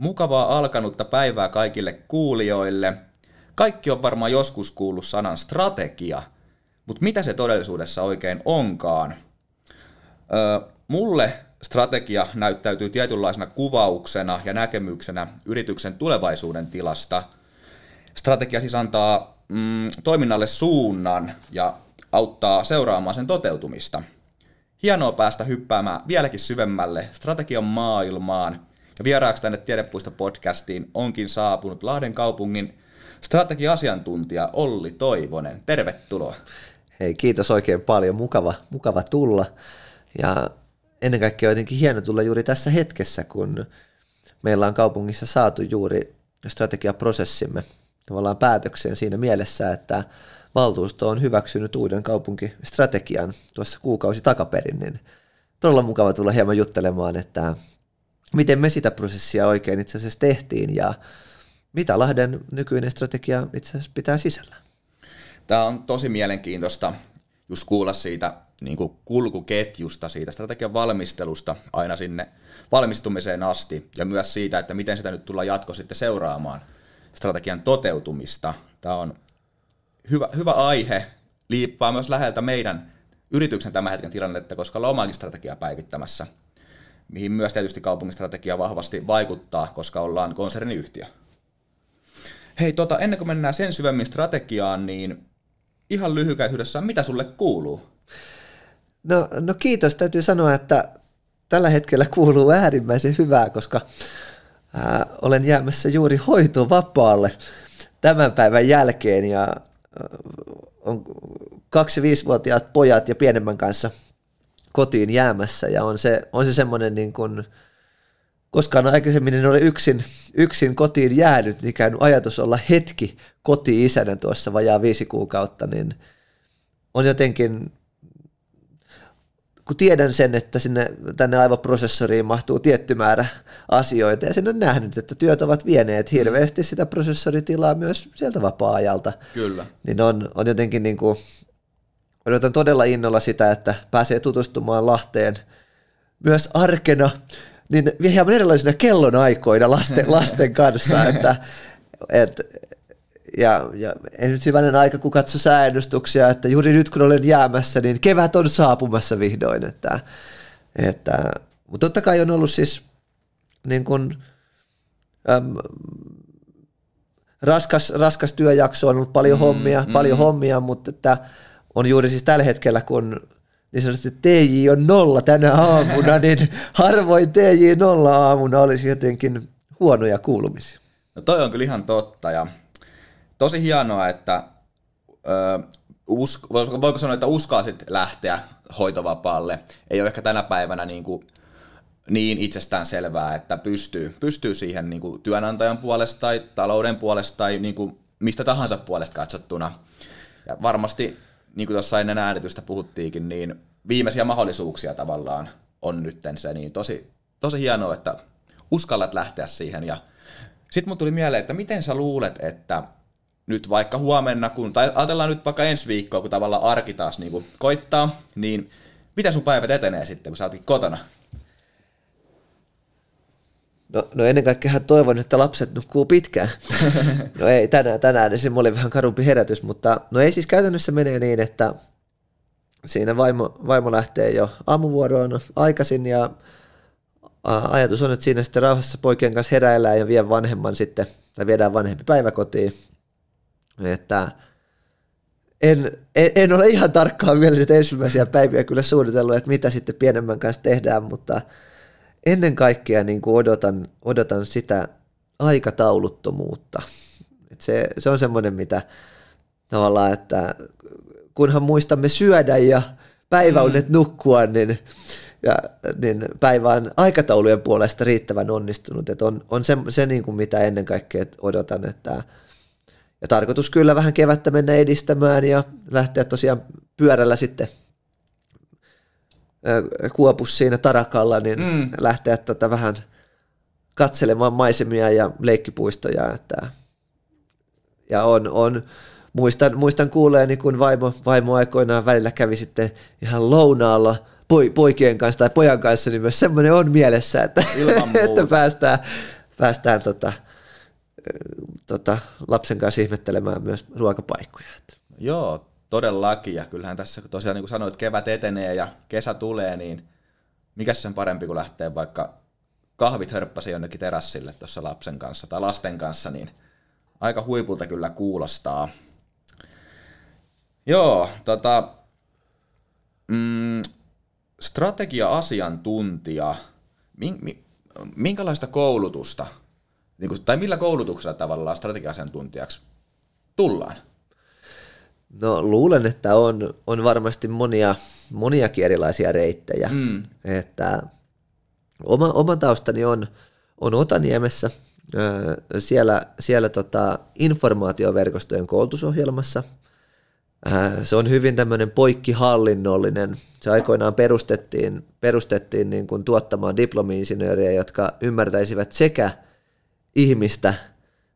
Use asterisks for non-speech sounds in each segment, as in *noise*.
Mukavaa alkanutta päivää kaikille kuulijoille. Kaikki on varmaan joskus kuullut sanan strategia, mutta mitä se todellisuudessa oikein onkaan? Öö, mulle strategia näyttäytyy tietynlaisena kuvauksena ja näkemyksenä yrityksen tulevaisuuden tilasta. Strategia siis antaa mm, toiminnalle suunnan ja auttaa seuraamaan sen toteutumista. Hienoa päästä hyppäämään vieläkin syvemmälle strategian maailmaan. Ja vieraaksi tänne Tiedepuisto-podcastiin onkin saapunut Lahden kaupungin strategia-asiantuntija Olli Toivonen. Tervetuloa. Hei, kiitos oikein paljon. Mukava, mukava tulla. Ja ennen kaikkea jotenkin hieno tulla juuri tässä hetkessä, kun meillä on kaupungissa saatu juuri strategiaprosessimme tavallaan päätökseen siinä mielessä, että valtuusto on hyväksynyt uuden kaupunkistrategian tuossa kuukausi takaperin, niin todella mukava tulla hieman juttelemaan, että miten me sitä prosessia oikein itse asiassa tehtiin ja mitä Lahden nykyinen strategia itse asiassa pitää sisällä. Tämä on tosi mielenkiintoista just kuulla siitä niin kuin kulkuketjusta, siitä strategian valmistelusta aina sinne valmistumiseen asti ja myös siitä, että miten sitä nyt tullaan jatko sitten seuraamaan strategian toteutumista. Tämä on hyvä, hyvä aihe, liippaa myös läheltä meidän yrityksen tämän hetken tilannetta, koska ollaan omaakin strategiaa päivittämässä, mihin myös tietysti kaupungistrategia vahvasti vaikuttaa, koska ollaan konserniyhtiö. Hei, tota, ennen kuin mennään sen syvemmin strategiaan, niin ihan lyhykäisyydessä, mitä sulle kuuluu? No, no kiitos, täytyy sanoa, että tällä hetkellä kuuluu äärimmäisen hyvää, koska ää, olen jäämässä juuri hoitovapaalle tämän päivän jälkeen ja on kaksi viisivuotiaat pojat ja pienemmän kanssa kotiin jäämässä ja on se, on se semmoinen niin kuin, koskaan aikaisemmin en ole yksin, yksin kotiin jäänyt, niin käynyt ajatus olla hetki koti-isänä tuossa vajaa viisi kuukautta, niin on jotenkin kun tiedän sen, että sinne, tänne aivoprosessoriin mahtuu tietty määrä asioita, ja sen on nähnyt, että työt ovat vieneet hirveästi sitä prosessoritilaa myös sieltä vapaa-ajalta. Kyllä. Niin on, on jotenkin niin kuin, odotan todella innolla sitä, että pääsee tutustumaan Lahteen myös arkena, niin hieman erilaisina kellonaikoina lasten, *laughs* lasten kanssa, että, että ja, ja en nyt hyvänen aika, kun katso sääennustuksia, että juuri nyt kun olen jäämässä, niin kevät on saapumassa vihdoin. Että, että, mutta totta kai on ollut siis niin kuin, äm, raskas, raskas työjakso, on ollut paljon mm, hommia, mm. paljon hommia, mutta että on juuri siis tällä hetkellä, kun niin sanotusti TJ on nolla tänä aamuna, *laughs* niin harvoin TJ nolla aamuna olisi jotenkin huonoja kuulumisia. No toi on kyllä ihan totta ja tosi hienoa, että ö, usk, voiko sanoa, että uskalsit lähteä hoitovapaalle. Ei ole ehkä tänä päivänä niin, kuin niin itsestään selvää, että pystyy, pystyy siihen niin kuin työnantajan puolesta tai talouden puolesta tai niin kuin mistä tahansa puolesta katsottuna. Ja varmasti, niin kuin tuossa ennen äänitystä puhuttiinkin, niin viimeisiä mahdollisuuksia tavallaan on nytten se, niin tosi, tosi hienoa, että uskallat lähteä siihen. Ja sitten mun tuli mieleen, että miten sä luulet, että nyt vaikka huomenna, kun, tai ajatellaan nyt vaikka ensi viikkoa, kun tavallaan arki taas niin koittaa, niin miten sun päivät etenee sitten, kun sä ootkin kotona? No, no ennen kaikkea toivon, että lapset nukkuu pitkään. *laughs* No ei, tänään, tänään se oli vähän karumpi herätys, mutta no ei siis käytännössä menee niin, että siinä vaimo, vaimo lähtee jo aamuvuoroon aikaisin ja ajatus on, että siinä sitten rauhassa poikien kanssa heräillään ja vie vanhemman sitten, tai viedään vanhempi päiväkotiin että en, en, en ole ihan tarkkaan vielä nyt ensimmäisiä päiviä kyllä suunnitellut, että mitä sitten pienemmän kanssa tehdään, mutta ennen kaikkea niin kuin odotan, odotan sitä aikatauluttomuutta. Et se, se on semmoinen, mitä tavallaan, että kunhan muistamme syödä ja päiväunet mm. nukkua, niin, ja, niin päivä on aikataulujen puolesta riittävän onnistunut. Et on, on se, se niin kuin mitä ennen kaikkea odotan, että ja tarkoitus kyllä vähän kevättä mennä edistämään ja lähteä tosiaan pyörällä sitten kuopus siinä tarakalla, niin mm. lähteä tota vähän katselemaan maisemia ja leikkipuistoja. Että, ja on, on muistan, muistan kuuleeni, kun vaimo, vaimo aikoinaan välillä kävi sitten ihan lounaalla poikien kanssa tai pojan kanssa, niin myös semmoinen on mielessä, että, *laughs* että päästään päästään tota, tota, lapsen kanssa ihmettelemään myös ruokapaikkoja. Joo, todellakin. Ja kyllähän tässä tosiaan niin kuin sanoit, kevät etenee ja kesä tulee, niin mikä sen parempi kuin lähtee vaikka kahvit hörppäsi jonnekin terassille tuossa lapsen kanssa tai lasten kanssa, niin aika huipulta kyllä kuulostaa. Joo, tota, mm, strategia-asiantuntija, minkälaista koulutusta, niin tai millä koulutuksella tavallaan strategia-asiantuntijaksi tullaan? No luulen, että on, on varmasti monia, moniakin erilaisia reittejä. Mm. Että oma, oma taustani on, on Otaniemessä, siellä, siellä tota informaatioverkostojen koulutusohjelmassa. Se on hyvin tämmöinen poikkihallinnollinen. Se aikoinaan perustettiin, perustettiin niin kuin tuottamaan diplomi-insinööriä, jotka ymmärtäisivät sekä ihmistä,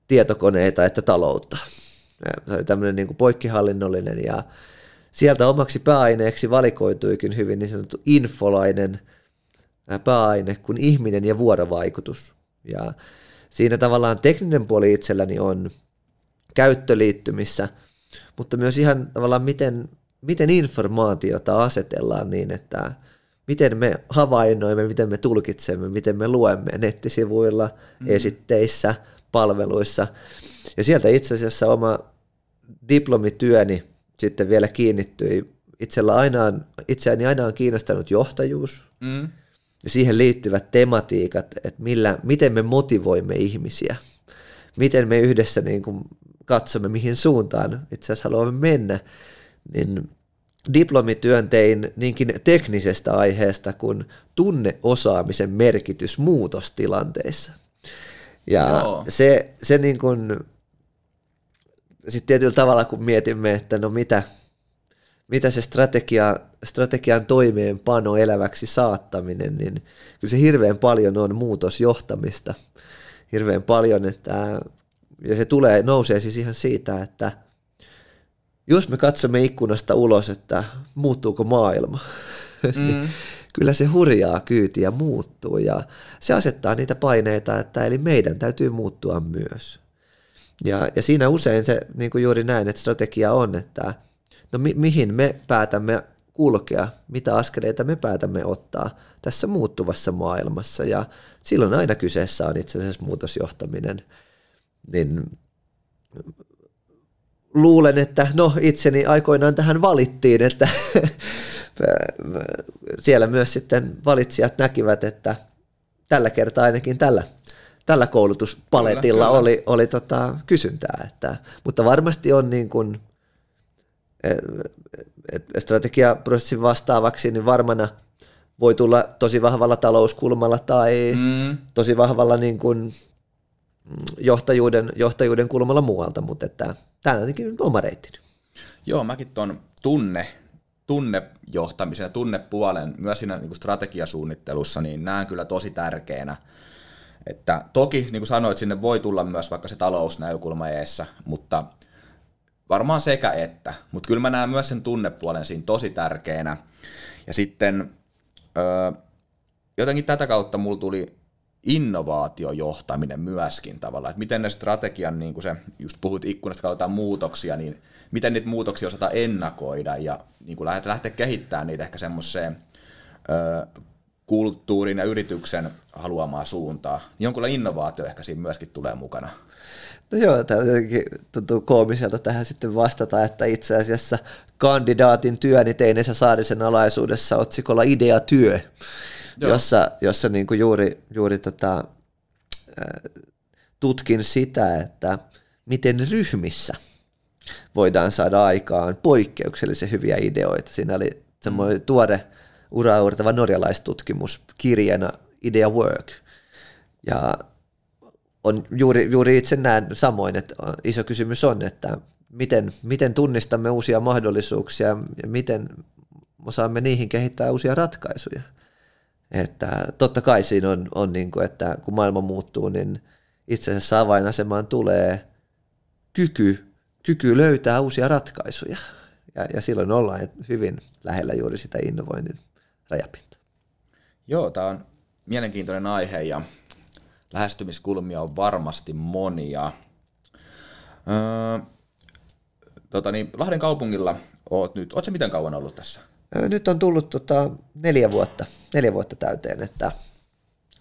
tietokoneita että taloutta. Se oli tämmöinen niin poikkihallinnollinen ja sieltä omaksi pääaineeksi valikoituikin hyvin niin sanottu infolainen pääaine kuin ihminen ja vuorovaikutus. Ja siinä tavallaan tekninen puoli itselläni on käyttöliittymissä, mutta myös ihan tavallaan miten, miten informaatiota asetellaan niin, että miten me havainnoimme, miten me tulkitsemme, miten me luemme nettisivuilla, mm. esitteissä, palveluissa. Ja sieltä itse asiassa oma diplomityöni sitten vielä kiinnittyi. Itsellä aina on, itseäni aina on kiinnostanut johtajuus mm. ja siihen liittyvät tematiikat, että millä, miten me motivoimme ihmisiä, miten me yhdessä niin kuin katsomme, mihin suuntaan itse asiassa haluamme mennä, niin diplomityön tein niinkin teknisestä aiheesta kuin tunneosaamisen merkitys muutostilanteissa. Ja se, se niin kuin sitten tietyllä tavalla, kun mietimme, että no mitä, mitä se strategia, strategian toimeenpano eläväksi saattaminen, niin kyllä se hirveän paljon on muutosjohtamista. Hirveän paljon, että, ja se tulee, nousee siis ihan siitä, että jos me katsomme ikkunasta ulos, että muuttuuko maailma, *laughs* niin mm. niin kyllä se hurjaa kyytiä muuttuu ja se asettaa niitä paineita, että eli meidän täytyy muuttua myös. Ja, ja siinä usein se niin kuin juuri näin, että strategia on, että no mi- mihin me päätämme kulkea, mitä askeleita me päätämme ottaa tässä muuttuvassa maailmassa. Ja silloin aina kyseessä on itse asiassa muutosjohtaminen. Niin luulen, että no itseni aikoinaan tähän valittiin, että *laughs* siellä myös sitten valitsijat näkivät, että tällä kertaa ainakin tällä tällä koulutuspaletilla kyllä, oli, oli tota kysyntää. Että, mutta varmasti on niin kuin, et strategiaprosessin vastaavaksi, niin varmana voi tulla tosi vahvalla talouskulmalla tai mm. tosi vahvalla niin kuin johtajuuden, johtajuuden kulmalla muualta, mutta tämä on ainakin oma reittini. Joo, mäkin tuon tunne, tunnejohtamisen ja tunnepuolen myös siinä niin kuin strategiasuunnittelussa, niin näen kyllä tosi tärkeänä – että toki, niin kuin sanoit, sinne voi tulla myös vaikka se talousnäkökulma eessä, mutta varmaan sekä että. Mutta kyllä mä näen myös sen tunnepuolen siinä tosi tärkeänä. Ja sitten öö, jotenkin tätä kautta mulla tuli innovaatiojohtaminen myöskin tavallaan, että miten ne strategian, niin kuin se, just puhut ikkunasta kautta muutoksia, niin miten niitä muutoksia osata ennakoida ja niin kuin lähteä, kehittämään niitä ehkä semmoiseen kulttuurin ja yrityksen haluamaa suuntaa. Jonkunlainen innovaatio ehkä siinä myöskin tulee mukana. No joo, tämä tuntuu koomiselta tähän sitten vastata, että itse asiassa kandidaatin työni tein Esa Saarisen alaisuudessa otsikolla Ideatyö, joo. jossa, jossa niin kuin juuri, juuri tota, tutkin sitä, että miten ryhmissä voidaan saada aikaan poikkeuksellisen hyviä ideoita. Siinä oli semmoinen tuore uraurtava norjalaistutkimus kirjana Idea Work. Ja on juuri, juuri itse näen samoin, että iso kysymys on, että miten, miten tunnistamme uusia mahdollisuuksia ja miten osaamme niihin kehittää uusia ratkaisuja. Että totta kai siinä on, on niin kuin, että kun maailma muuttuu, niin itse asiassa avainasemaan tulee kyky, kyky löytää uusia ratkaisuja. Ja, ja silloin ollaan hyvin lähellä juuri sitä innovoinnin rajapinta. Joo, tämä on mielenkiintoinen aihe ja lähestymiskulmia on varmasti monia. Öö, tota niin, Lahden kaupungilla oot nyt, oot se miten kauan ollut tässä? Nyt on tullut tota, neljä, vuotta, neljä vuotta täyteen, että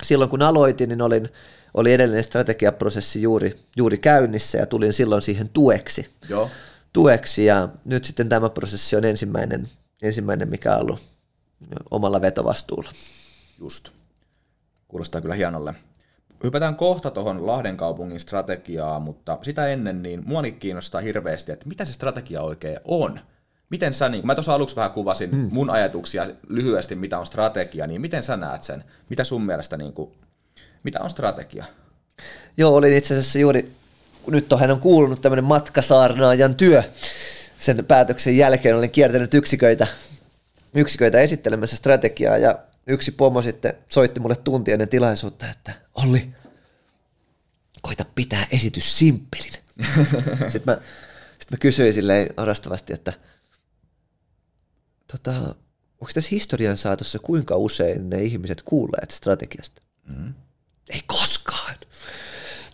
silloin kun aloitin, niin olin, oli edellinen strategiaprosessi juuri, juuri käynnissä ja tulin silloin siihen tueksi. Joo. Tueksi ja nyt sitten tämä prosessi on ensimmäinen, ensimmäinen mikä on ollut omalla vetovastuulla. Just. Kuulostaa kyllä hienolle. Hypätään kohta tuohon Lahden kaupungin strategiaa, mutta sitä ennen niin muakin kiinnostaa hirveästi, että mitä se strategia oikein on. Miten sä, niin kun mä tuossa aluksi vähän kuvasin hmm. mun ajatuksia lyhyesti, mitä on strategia, niin miten sä näet sen? Mitä sun mielestä, niin kuin, mitä on strategia? Joo, olin itse asiassa juuri, nyt on hän on kuulunut tämmöinen matkasaarnaajan työ. Sen päätöksen jälkeen olin kiertänyt yksiköitä, yksiköitä esittelemässä strategiaa ja yksi pomo sitten soitti mulle tunti ennen tilaisuutta, että Olli, koita pitää esitys simppelin. *laughs* sitten, mä, sitten mä kysyin silleen arastavasti, että tota, onko tässä historian saatossa kuinka usein ne ihmiset kuulleet strategiasta? Mm. Ei koskaan.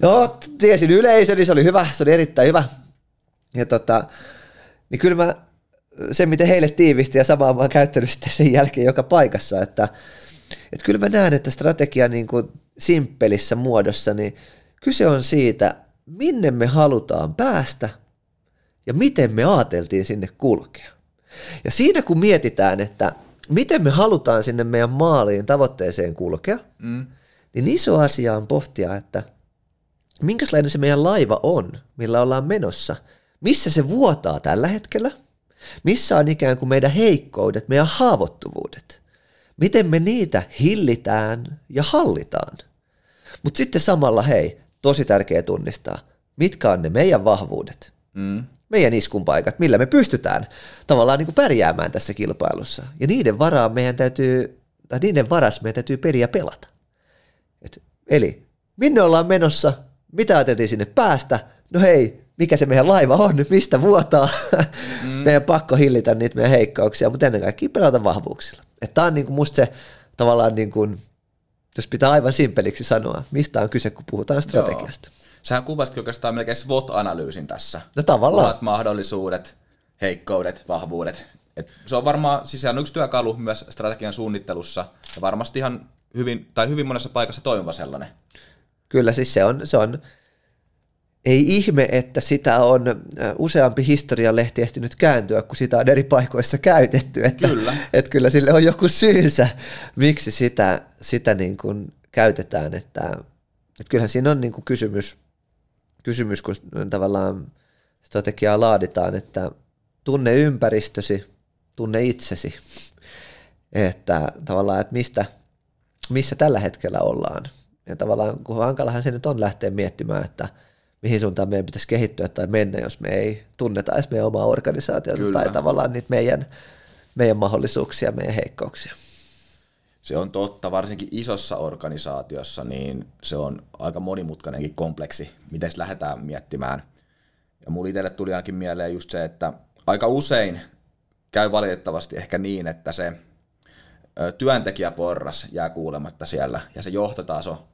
No, tiesin yleisö, niin se oli hyvä, se oli erittäin hyvä. Ja tota, niin kyllä mä se, miten heille tiivisti ja samaa mä oon käyttänyt sitten sen jälkeen joka paikassa, että, että kyllä mä näen, että strategia niin kuin simppelissä muodossa, niin kyse on siitä, minne me halutaan päästä ja miten me ajateltiin sinne kulkea. Ja siinä kun mietitään, että miten me halutaan sinne meidän maaliin tavoitteeseen kulkea, mm. niin iso asia on pohtia, että minkälainen se meidän laiva on, millä ollaan menossa, missä se vuotaa tällä hetkellä, missä on ikään kuin meidän heikkoudet, meidän haavoittuvuudet, miten me niitä hillitään ja hallitaan. Mutta sitten samalla, hei, tosi tärkeä tunnistaa, mitkä on ne meidän vahvuudet. Mm meidän iskunpaikat, millä me pystytään tavallaan niin kuin pärjäämään tässä kilpailussa. Ja niiden varaan meidän täytyy, tai niiden varas meidän täytyy peliä pelata. Et, eli minne ollaan menossa, mitä ajateltiin sinne päästä, no hei, mikä se meidän laiva on, *laughs* mistä vuotaa, mm. meidän pakko hillitä niitä meidän heikkauksia, mutta ennen kaikkea pelata vahvuuksilla. Tämä on niin kuin musta se tavallaan, niin kuin, jos pitää aivan simpeliksi sanoa, mistä on kyse, kun puhutaan strategiasta. Joo. Sähän kuvasitkin oikeastaan melkein SWOT-analyysin tässä. No tavallaan. Omat mahdollisuudet, heikkoudet, vahvuudet. Et se on varmaan, siis on yksi työkalu myös strategian suunnittelussa ja varmasti ihan hyvin, tai hyvin monessa paikassa toimiva sellainen. Kyllä, siis se on, se on ei ihme, että sitä on useampi historialehti ehtinyt kääntyä, kun sitä on eri paikoissa käytetty. Että, kyllä. Että kyllä sille on joku syynsä, miksi sitä, sitä niin kuin käytetään. Että, että kyllähän siinä on niin kuin kysymys kysymys, kun tavallaan strategiaa laaditaan, että tunne ympäristösi, tunne itsesi, että tavallaan, että mistä, missä tällä hetkellä ollaan. Ja tavallaan, kun hankalahan se nyt on lähteä miettimään, että mihin suuntaan meidän pitäisi kehittyä tai mennä, jos me ei tunneta edes meidän omaa organisaatiota Kyllä. tai tavallaan niitä meidän, meidän mahdollisuuksia, meidän heikkouksia. Se on totta, varsinkin isossa organisaatiossa, niin se on aika monimutkainenkin kompleksi, miten lähdetään miettimään. Ja mulla itselle tuli ainakin mieleen just se, että aika usein käy valitettavasti ehkä niin, että se työntekijäporras jää kuulematta siellä, ja se johtotaso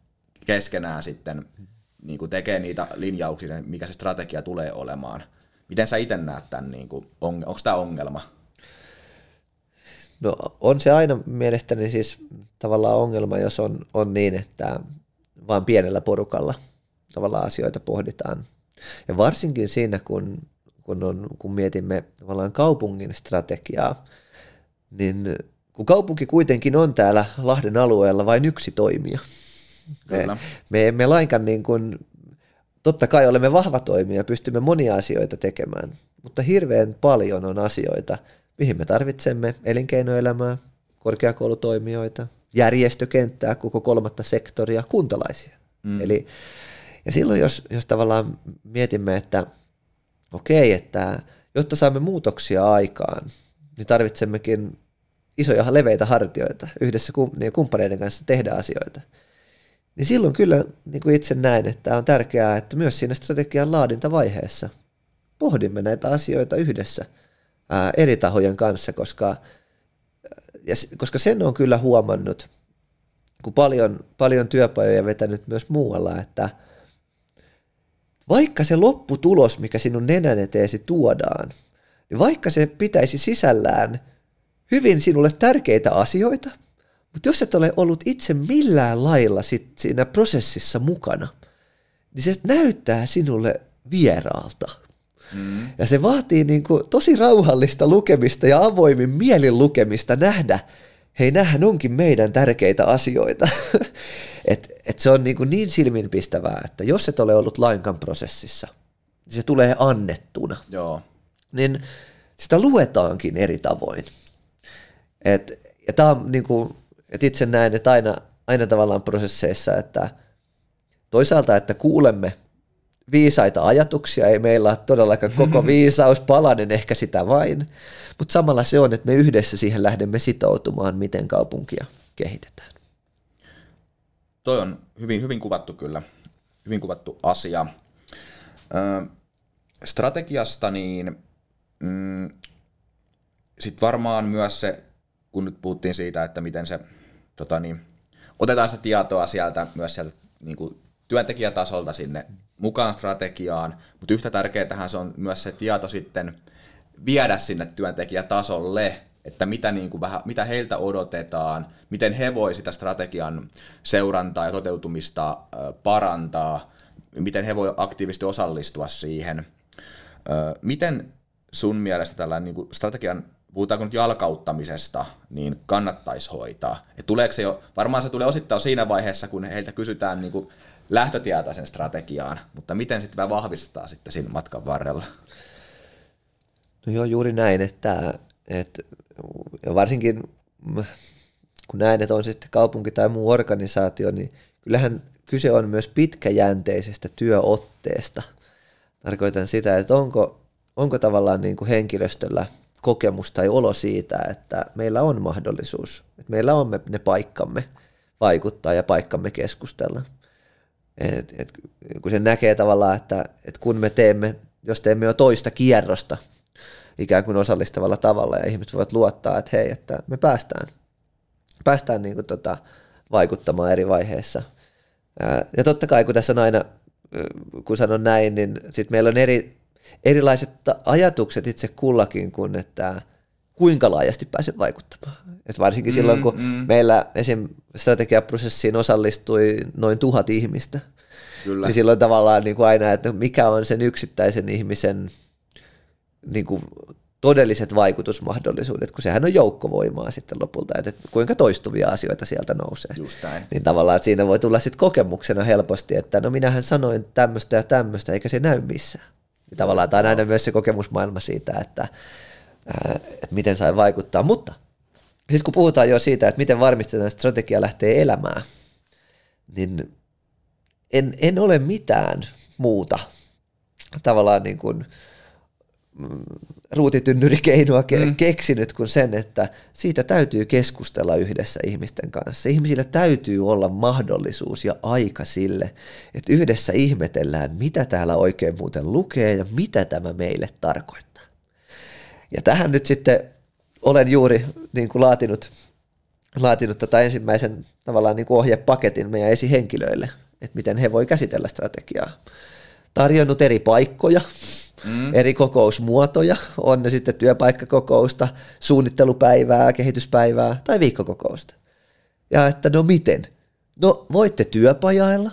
keskenään sitten niin kuin tekee niitä linjauksia, mikä se strategia tulee olemaan. Miten sä itse näet tämän, niin kuin, onko tämä ongelma? No on se aina mielestäni siis tavallaan ongelma, jos on, on niin, että vain pienellä porukalla tavallaan asioita pohditaan. Ja varsinkin siinä, kun, kun, on, kun mietimme tavallaan kaupungin strategiaa, niin kun kaupunki kuitenkin on täällä Lahden alueella vain yksi toimija. Me, me emme lainkaan niin kuin, totta kai olemme vahva toimija, pystymme monia asioita tekemään, mutta hirveän paljon on asioita, mihin me tarvitsemme elinkeinoelämää, korkeakoulutoimijoita, järjestökenttää, koko kolmatta sektoria, kuntalaisia. Mm. Eli, ja silloin, jos, jos tavallaan mietimme, että okei, että jotta saamme muutoksia aikaan, niin tarvitsemmekin isoja leveitä hartioita yhdessä niin kumppaneiden kanssa tehdä asioita. Niin silloin kyllä niin kuin itse näen, että on tärkeää, että myös siinä strategian laadintavaiheessa pohdimme näitä asioita yhdessä – ää, eri tahojen kanssa, koska, ja, koska sen on kyllä huomannut, kun paljon, paljon työpajoja vetänyt myös muualla, että vaikka se lopputulos, mikä sinun nenän eteesi tuodaan, niin vaikka se pitäisi sisällään hyvin sinulle tärkeitä asioita, mutta jos et ole ollut itse millään lailla sit siinä prosessissa mukana, niin se näyttää sinulle vieraalta. Mm. Ja se vaatii niin kuin tosi rauhallista lukemista ja avoimin mielin lukemista nähdä, hei, nämähän onkin meidän tärkeitä asioita. *laughs* et, et se on niin, kuin niin silminpistävää, että jos et ole ollut lainkaan prosessissa, niin se tulee annettuna. Joo. Niin sitä luetaankin eri tavoin. Et, ja tämä on niin kuin, että itse näen, että aina, aina tavallaan prosesseissa, että toisaalta, että kuulemme viisaita ajatuksia, ei meillä ole todellakaan koko *laughs* viisaus, palanen ehkä sitä vain, mutta samalla se on, että me yhdessä siihen lähdemme sitoutumaan, miten kaupunkia kehitetään. Toi on hyvin, hyvin kuvattu kyllä, hyvin kuvattu asia. Ö, strategiasta niin mm, sitten varmaan myös se, kun nyt puhuttiin siitä, että miten se, tota niin, otetaan sitä tietoa sieltä myös sieltä niin kuin työntekijätasolta sinne mukaan strategiaan, mutta yhtä tärkeää se on myös se tieto sitten viedä sinne työntekijätasolle, että mitä, niin kuin vähän, mitä heiltä odotetaan, miten he voi sitä strategian seurantaa ja toteutumista parantaa, miten he voi aktiivisesti osallistua siihen. Miten sun mielestä tällainen niin kuin strategian, puhutaanko nyt jalkauttamisesta, niin kannattaisi hoitaa? Et tuleeko se jo, varmaan se tulee osittain siinä vaiheessa, kun heiltä kysytään niin kuin lähtötietoisen strategiaan, mutta miten sitten vahvistaa sitten siinä matkan varrella? No joo, juuri näin, että, että varsinkin kun näen, että on sitten kaupunki tai muu organisaatio, niin kyllähän kyse on myös pitkäjänteisestä työotteesta. Tarkoitan sitä, että onko, onko tavallaan niin kuin henkilöstöllä kokemus tai olo siitä, että meillä on mahdollisuus, että meillä on ne paikkamme vaikuttaa ja paikkamme keskustella. Et, et, kun se näkee tavallaan, että et kun me teemme, jos teemme jo toista kierrosta ikään kuin osallistavalla tavalla ja ihmiset voivat luottaa, että hei, että me päästään, päästään niin kuin tota, vaikuttamaan eri vaiheissa. Ja totta kai, kun tässä on aina, kun sanon näin, niin sitten meillä on eri, erilaiset ajatukset itse kullakin, kun että kuinka laajasti pääsen vaikuttamaan. Et varsinkin mm, silloin, kun mm. meillä esim. strategiaprosessiin osallistui noin tuhat ihmistä, Kyllä. niin silloin tavallaan niin kuin aina, että mikä on sen yksittäisen ihmisen niin kuin todelliset vaikutusmahdollisuudet, kun sehän on joukkovoimaa sitten lopulta, että kuinka toistuvia asioita sieltä nousee. Just näin. Niin tavallaan että siinä voi tulla sitten kokemuksena helposti, että no minähän sanoin tämmöistä ja tämmöistä, eikä se näy missään. Niin tavallaan tämä on aina myös se kokemusmaailma siitä, että, että miten sai vaikuttaa. Mutta sitten kun puhutaan jo siitä, että miten varmistetaan, että strategia lähtee elämään, niin en, en ole mitään muuta tavallaan niin kuin mm, ruutitynnyrikeinoa ke- mm. keksinyt kuin sen, että siitä täytyy keskustella yhdessä ihmisten kanssa. Ihmisillä täytyy olla mahdollisuus ja aika sille, että yhdessä ihmetellään, mitä täällä oikein muuten lukee ja mitä tämä meille tarkoittaa. Ja tähän nyt sitten olen juuri niin kuin laatinut, laatinut tätä ensimmäisen tavallaan niin kuin ohjepaketin meidän esihenkilöille, että miten he voi käsitellä strategiaa. Tarjonnut eri paikkoja, mm. eri kokousmuotoja, on ne sitten työpaikkakokousta, suunnittelupäivää, kehityspäivää tai viikkokokousta. Ja että no miten? No voitte työpajailla,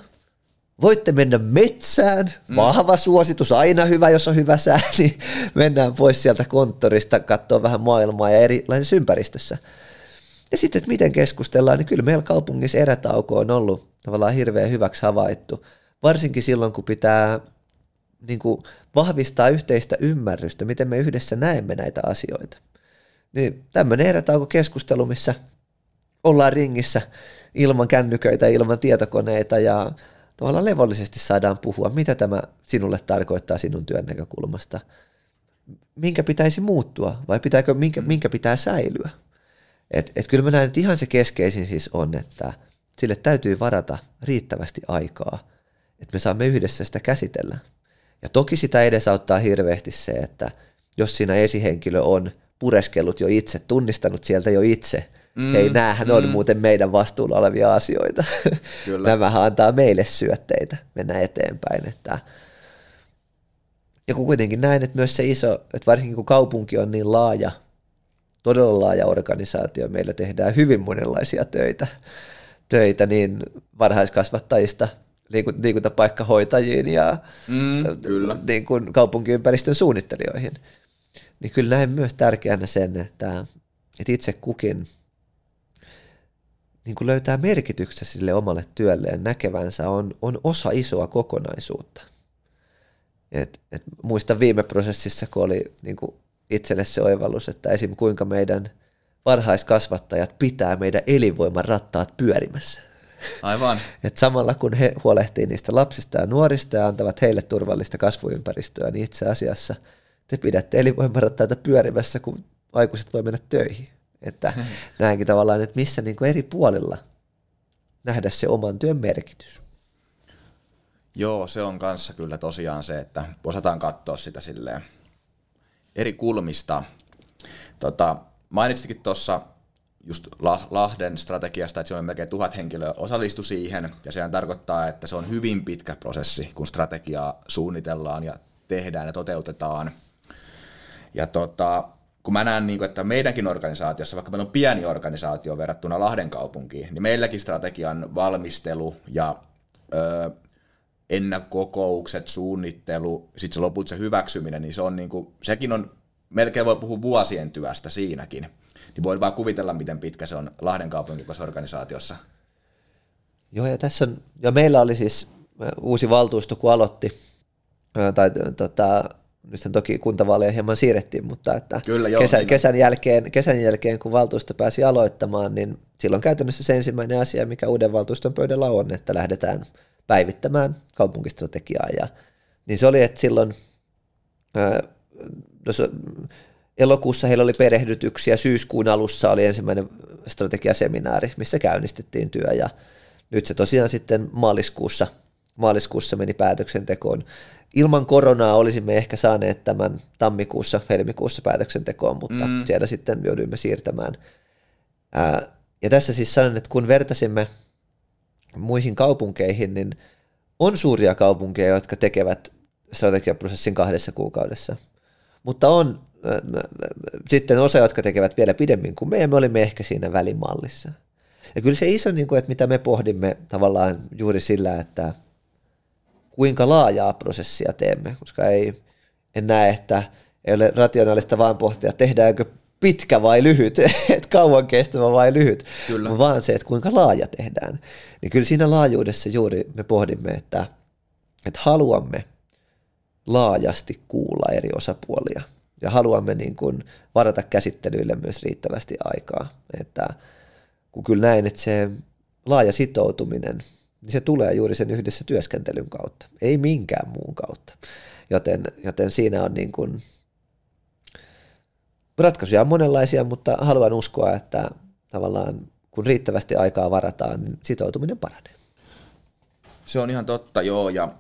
voitte mennä metsään, mm. vahva suositus, aina hyvä, jos on hyvä sää, niin *laughs* mennään pois sieltä konttorista, katsoa vähän maailmaa ja erilaisessa ympäristössä. Ja sitten, että miten keskustellaan, niin kyllä meillä kaupungissa erätauko on ollut tavallaan hirveän hyväksi havaittu, varsinkin silloin, kun pitää niin kuin vahvistaa yhteistä ymmärrystä, miten me yhdessä näemme näitä asioita. Niin tämmöinen erätauko keskustelu, missä ollaan ringissä ilman kännyköitä, ilman tietokoneita ja tavallaan levollisesti saadaan puhua, mitä tämä sinulle tarkoittaa sinun työn näkökulmasta. Minkä pitäisi muuttua vai pitääkö, minkä, minkä pitää säilyä? Et, et kyllä mä näen, että ihan se keskeisin siis on, että sille täytyy varata riittävästi aikaa, että me saamme yhdessä sitä käsitellä. Ja toki sitä edesauttaa hirveästi se, että jos siinä esihenkilö on pureskellut jo itse, tunnistanut sieltä jo itse Mm, Hei, näähän mm. on muuten meidän vastuulla olevia asioita. *laughs* Kyllä. Nämähän antaa meille syötteitä mennä eteenpäin. Että ja kun kuitenkin näin, että myös se iso, että varsinkin kun kaupunki on niin laaja, todella laaja organisaatio, meillä tehdään hyvin monenlaisia töitä, töitä niin varhaiskasvattajista liikuntapaikkahoitajiin ja mm, kyllä. Niin kuin kaupunkiympäristön suunnittelijoihin. Niin kyllä näen myös tärkeänä sen, että, että itse kukin niin kuin löytää merkitystä sille omalle työlleen näkevänsä on, on osa isoa kokonaisuutta. Et, et muistan viime prosessissa, kun oli niin kuin itselle se oivallus, että esim. kuinka meidän varhaiskasvattajat pitää meidän elinvoiman rattaat pyörimässä. Aivan. *laughs* Et samalla kun he huolehtii niistä lapsista ja nuorista ja antavat heille turvallista kasvuympäristöä, niin itse asiassa te pidätte elinvoimarattaita pyörimässä, kun aikuiset voi mennä töihin. Että näinkin tavallaan, että missä niin kuin eri puolilla nähdä se oman työn merkitys. Joo, se on kanssa kyllä tosiaan se, että osataan katsoa sitä silleen eri kulmista. Tota, mainitsitkin tuossa just Lahden strategiasta, että on melkein tuhat henkilöä osallistu siihen, ja sehän tarkoittaa, että se on hyvin pitkä prosessi, kun strategiaa suunnitellaan ja tehdään ja toteutetaan. Ja tota, kun mä näen, niin että meidänkin organisaatiossa, vaikka meillä on pieni organisaatio verrattuna Lahden kaupunkiin, niin meilläkin strategian valmistelu ja ö, ennakkokoukset, suunnittelu, sitten se lopulta se hyväksyminen, niin se on niin kuin, sekin on, melkein voi puhua vuosien työstä siinäkin. Niin voin vaan kuvitella, miten pitkä se on Lahden kaupunkikossa organisaatiossa. Joo, ja tässä on, ja meillä oli siis uusi valtuusto, kun aloitti, tai tota, nyt toki kuntavaaleja hieman siirrettiin, mutta että Kyllä, joo, kesän, niin kesän, jälkeen, kesän jälkeen, kun valtuusto pääsi aloittamaan, niin silloin käytännössä se ensimmäinen asia, mikä uuden valtuuston pöydällä on, että lähdetään päivittämään kaupunkistrategiaa. Ja, niin se oli, että silloin ää, elokuussa heillä oli perehdytyksiä, syyskuun alussa oli ensimmäinen strategiaseminaari, missä käynnistettiin työ ja nyt se tosiaan sitten maaliskuussa, maaliskuussa meni päätöksentekoon. Ilman koronaa olisimme ehkä saaneet tämän tammikuussa, helmikuussa päätöksentekoon, mutta mm. siellä sitten jouduimme siirtämään. Ää, ja tässä siis sanon, että kun vertasimme muihin kaupunkeihin, niin on suuria kaupunkeja, jotka tekevät strategiaprosessin kahdessa kuukaudessa. Mutta on äh, sitten osa, jotka tekevät vielä pidemmin kuin me, ja me olimme ehkä siinä välimallissa. Ja kyllä se iso, niin kuin, että mitä me pohdimme tavallaan juuri sillä, että kuinka laajaa prosessia teemme, koska ei, en näe, että ei ole rationaalista vaan pohtia, tehdäänkö pitkä vai lyhyt, *laughs* että kauan kestävä vai lyhyt, kyllä. vaan se, että kuinka laaja tehdään. Niin kyllä siinä laajuudessa juuri me pohdimme, että, että haluamme laajasti kuulla eri osapuolia ja haluamme niin kuin varata käsittelyille myös riittävästi aikaa. Että kun kyllä näin, että se laaja sitoutuminen, niin se tulee juuri sen yhdessä työskentelyn kautta, ei minkään muun kautta. Joten, joten siinä on niin kuin ratkaisuja on monenlaisia, mutta haluan uskoa, että tavallaan kun riittävästi aikaa varataan, niin sitoutuminen paranee. Se on ihan totta, joo. Ja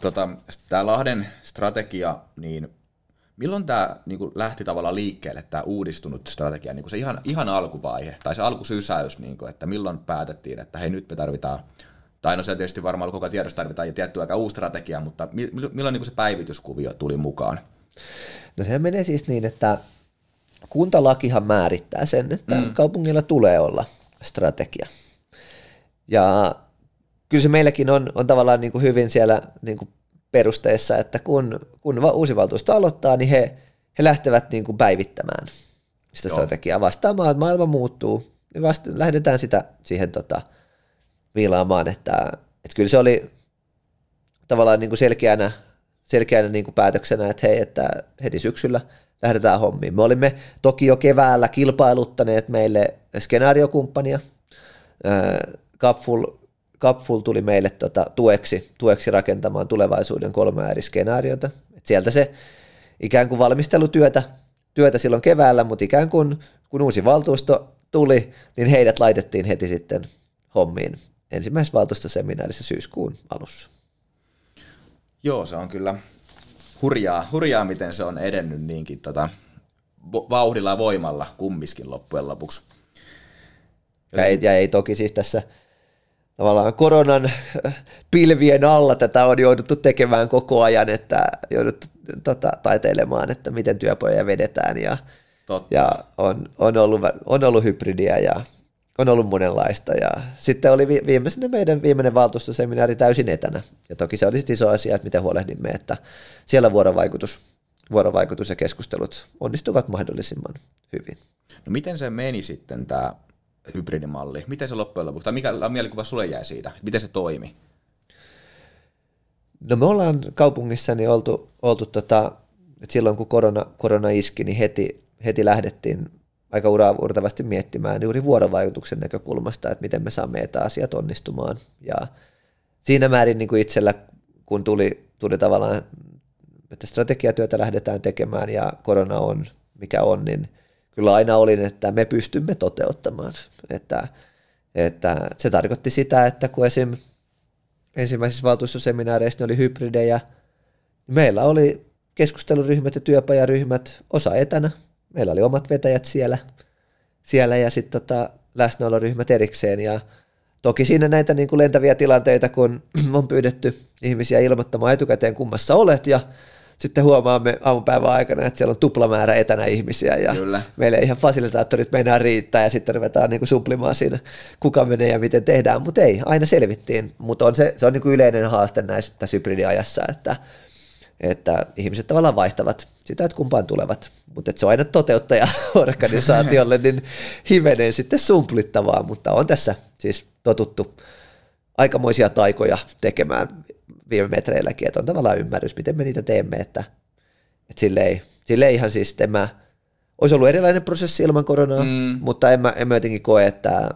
tota, tämä Lahden strategia, niin milloin tämä niin kuin lähti tavallaan liikkeelle, tämä uudistunut strategia, niin kuin se ihan, ihan alkuvaihe, tai se alkusysäys, niin kuin, että milloin päätettiin, että hei nyt me tarvitaan, tai no se tietysti varmaan koko tiedossa tarvitaan ja tietty aika uusi strategia, mutta milloin niin se päivityskuvio tuli mukaan? No se menee siis niin, että kuntalakihan määrittää sen, että mm. kaupungilla tulee olla strategia. Ja kyllä se meilläkin on, on tavallaan niin kuin hyvin siellä niin kuin perusteissa, että kun, kun uusi valtuusto aloittaa, niin he, he lähtevät niin kuin päivittämään sitä Joo. strategiaa vastaamaan, että maailma muuttuu, niin vasta, lähdetään sitä siihen tota, viilaamaan, että, että kyllä se oli tavallaan niin kuin selkeänä, selkeänä niin kuin päätöksenä, että hei, että heti syksyllä – lähdetään hommiin. Me olimme toki jo keväällä kilpailuttaneet meille skenaariokumppania. Capful, Capful tuli meille tota, tueksi, tueksi rakentamaan tulevaisuuden kolmea eri skenaariota. Et sieltä se ikään kuin valmistelutyötä työtä silloin keväällä, mutta ikään kuin kun uusi valtuusto tuli, niin heidät laitettiin heti sitten hommiin ensimmäisessä valtuustoseminaarissa syyskuun alussa. Joo, se on kyllä hurjaa, hurjaa, miten se on edennyt niinkin tota, vauhdilla ja voimalla kummiskin loppujen lopuksi. Ja ei, ja ei toki siis tässä tavallaan koronan pilvien alla tätä on jouduttu tekemään koko ajan, että jouduttu tota, taiteilemaan, että miten työpajoja vedetään ja, Totta. ja on, on, ollut, on ollut hybridiä ja on ollut monenlaista. Ja sitten oli viimeisenä meidän viimeinen valtuustoseminaari täysin etänä. Ja toki se oli iso asia, että miten huolehdimme, että siellä vuorovaikutus, vuorovaikutus ja keskustelut onnistuvat mahdollisimman hyvin. No miten se meni sitten tämä hybridimalli? Miten se loppujen lopuksi, tai mikä mielikuva sulle jäi siitä? Miten se toimi? No me ollaan kaupungissani oltu, oltu tota, että silloin kun korona, korona iski, niin heti, heti lähdettiin aika uraurtavasti miettimään juuri vuorovaikutuksen näkökulmasta, että miten me saamme etäasiat onnistumaan. Ja siinä määrin niin kuin itsellä, kun tuli, tuli tavallaan, että strategiatyötä lähdetään tekemään ja korona on mikä on, niin kyllä aina olin, että me pystymme toteuttamaan. Että, että se tarkoitti sitä, että kun esim. ensimmäisissä valtuustoseminaareissa oli hybridejä, niin meillä oli keskusteluryhmät ja työpajaryhmät, osa etänä, meillä oli omat vetäjät siellä, siellä ja sitten tota, läsnäoloryhmät erikseen ja Toki siinä näitä niin kuin lentäviä tilanteita, kun *clears throat* on pyydetty ihmisiä ilmoittamaan etukäteen kummassa olet ja sitten huomaamme aamupäivän aikana, että siellä on tuplamäärä etänä ihmisiä ja Kyllä. meille ihan fasilitaattorit meinaa riittää ja sitten ruvetaan niin kuin suplimaan siinä, kuka menee ja miten tehdään, mutta ei, aina selvittiin, mutta on se, se on niin kuin yleinen haaste näissä hybridiajassa, että että ihmiset tavallaan vaihtavat sitä, että kumpaan tulevat, mutta se on aina toteuttaja-organisaatiolle *laughs* niin hivenen sitten sumplittavaa, mutta on tässä siis totuttu aikamoisia taikoja tekemään viime metreilläkin, että on tavallaan ymmärrys, miten me niitä teemme, että, että sille, ei, sille ei ihan siis tämä, olisi ollut erilainen prosessi ilman koronaa, mm. mutta en mä, en mä jotenkin koe, että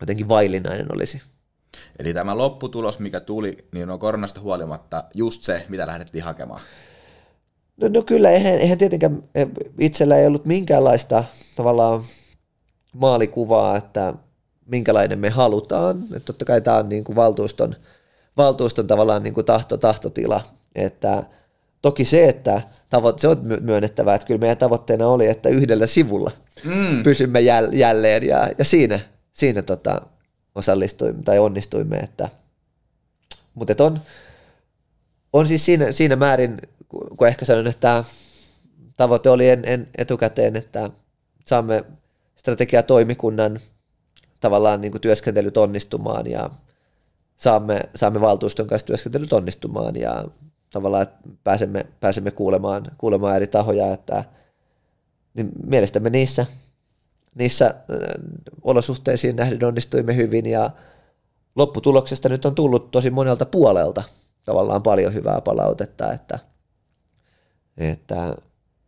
jotenkin vaillinainen olisi. Eli tämä lopputulos, mikä tuli, niin on koronasta huolimatta just se, mitä lähdettiin hakemaan. No, no kyllä, eihän, eihän tietenkään eh, itsellä ei ollut minkäänlaista tavallaan maalikuvaa, että minkälainen me halutaan. Että totta kai tämä on niin kuin valtuuston, valtuuston tavallaan niin kuin tahto, tahtotila. Että toki se, että tavo- se on myönnettävää, että kyllä meidän tavoitteena oli, että yhdellä sivulla mm. pysymme jäl- jälleen ja, ja siinä, siinä tota, osallistuimme tai onnistuimme, että, mutta on, on siis siinä, siinä määrin, kun ehkä sanon, että tavoite oli en, en etukäteen, että saamme strategiatoimikunnan tavallaan niin kuin työskentelyt onnistumaan ja saamme, saamme valtuuston kanssa työskentelyt onnistumaan ja tavallaan että pääsemme, pääsemme kuulemaan, kuulemaan eri tahoja, että niin mielestämme niissä niissä äh, olosuhteisiin nähden onnistuimme hyvin ja lopputuloksesta nyt on tullut tosi monelta puolelta tavallaan paljon hyvää palautetta, että, että,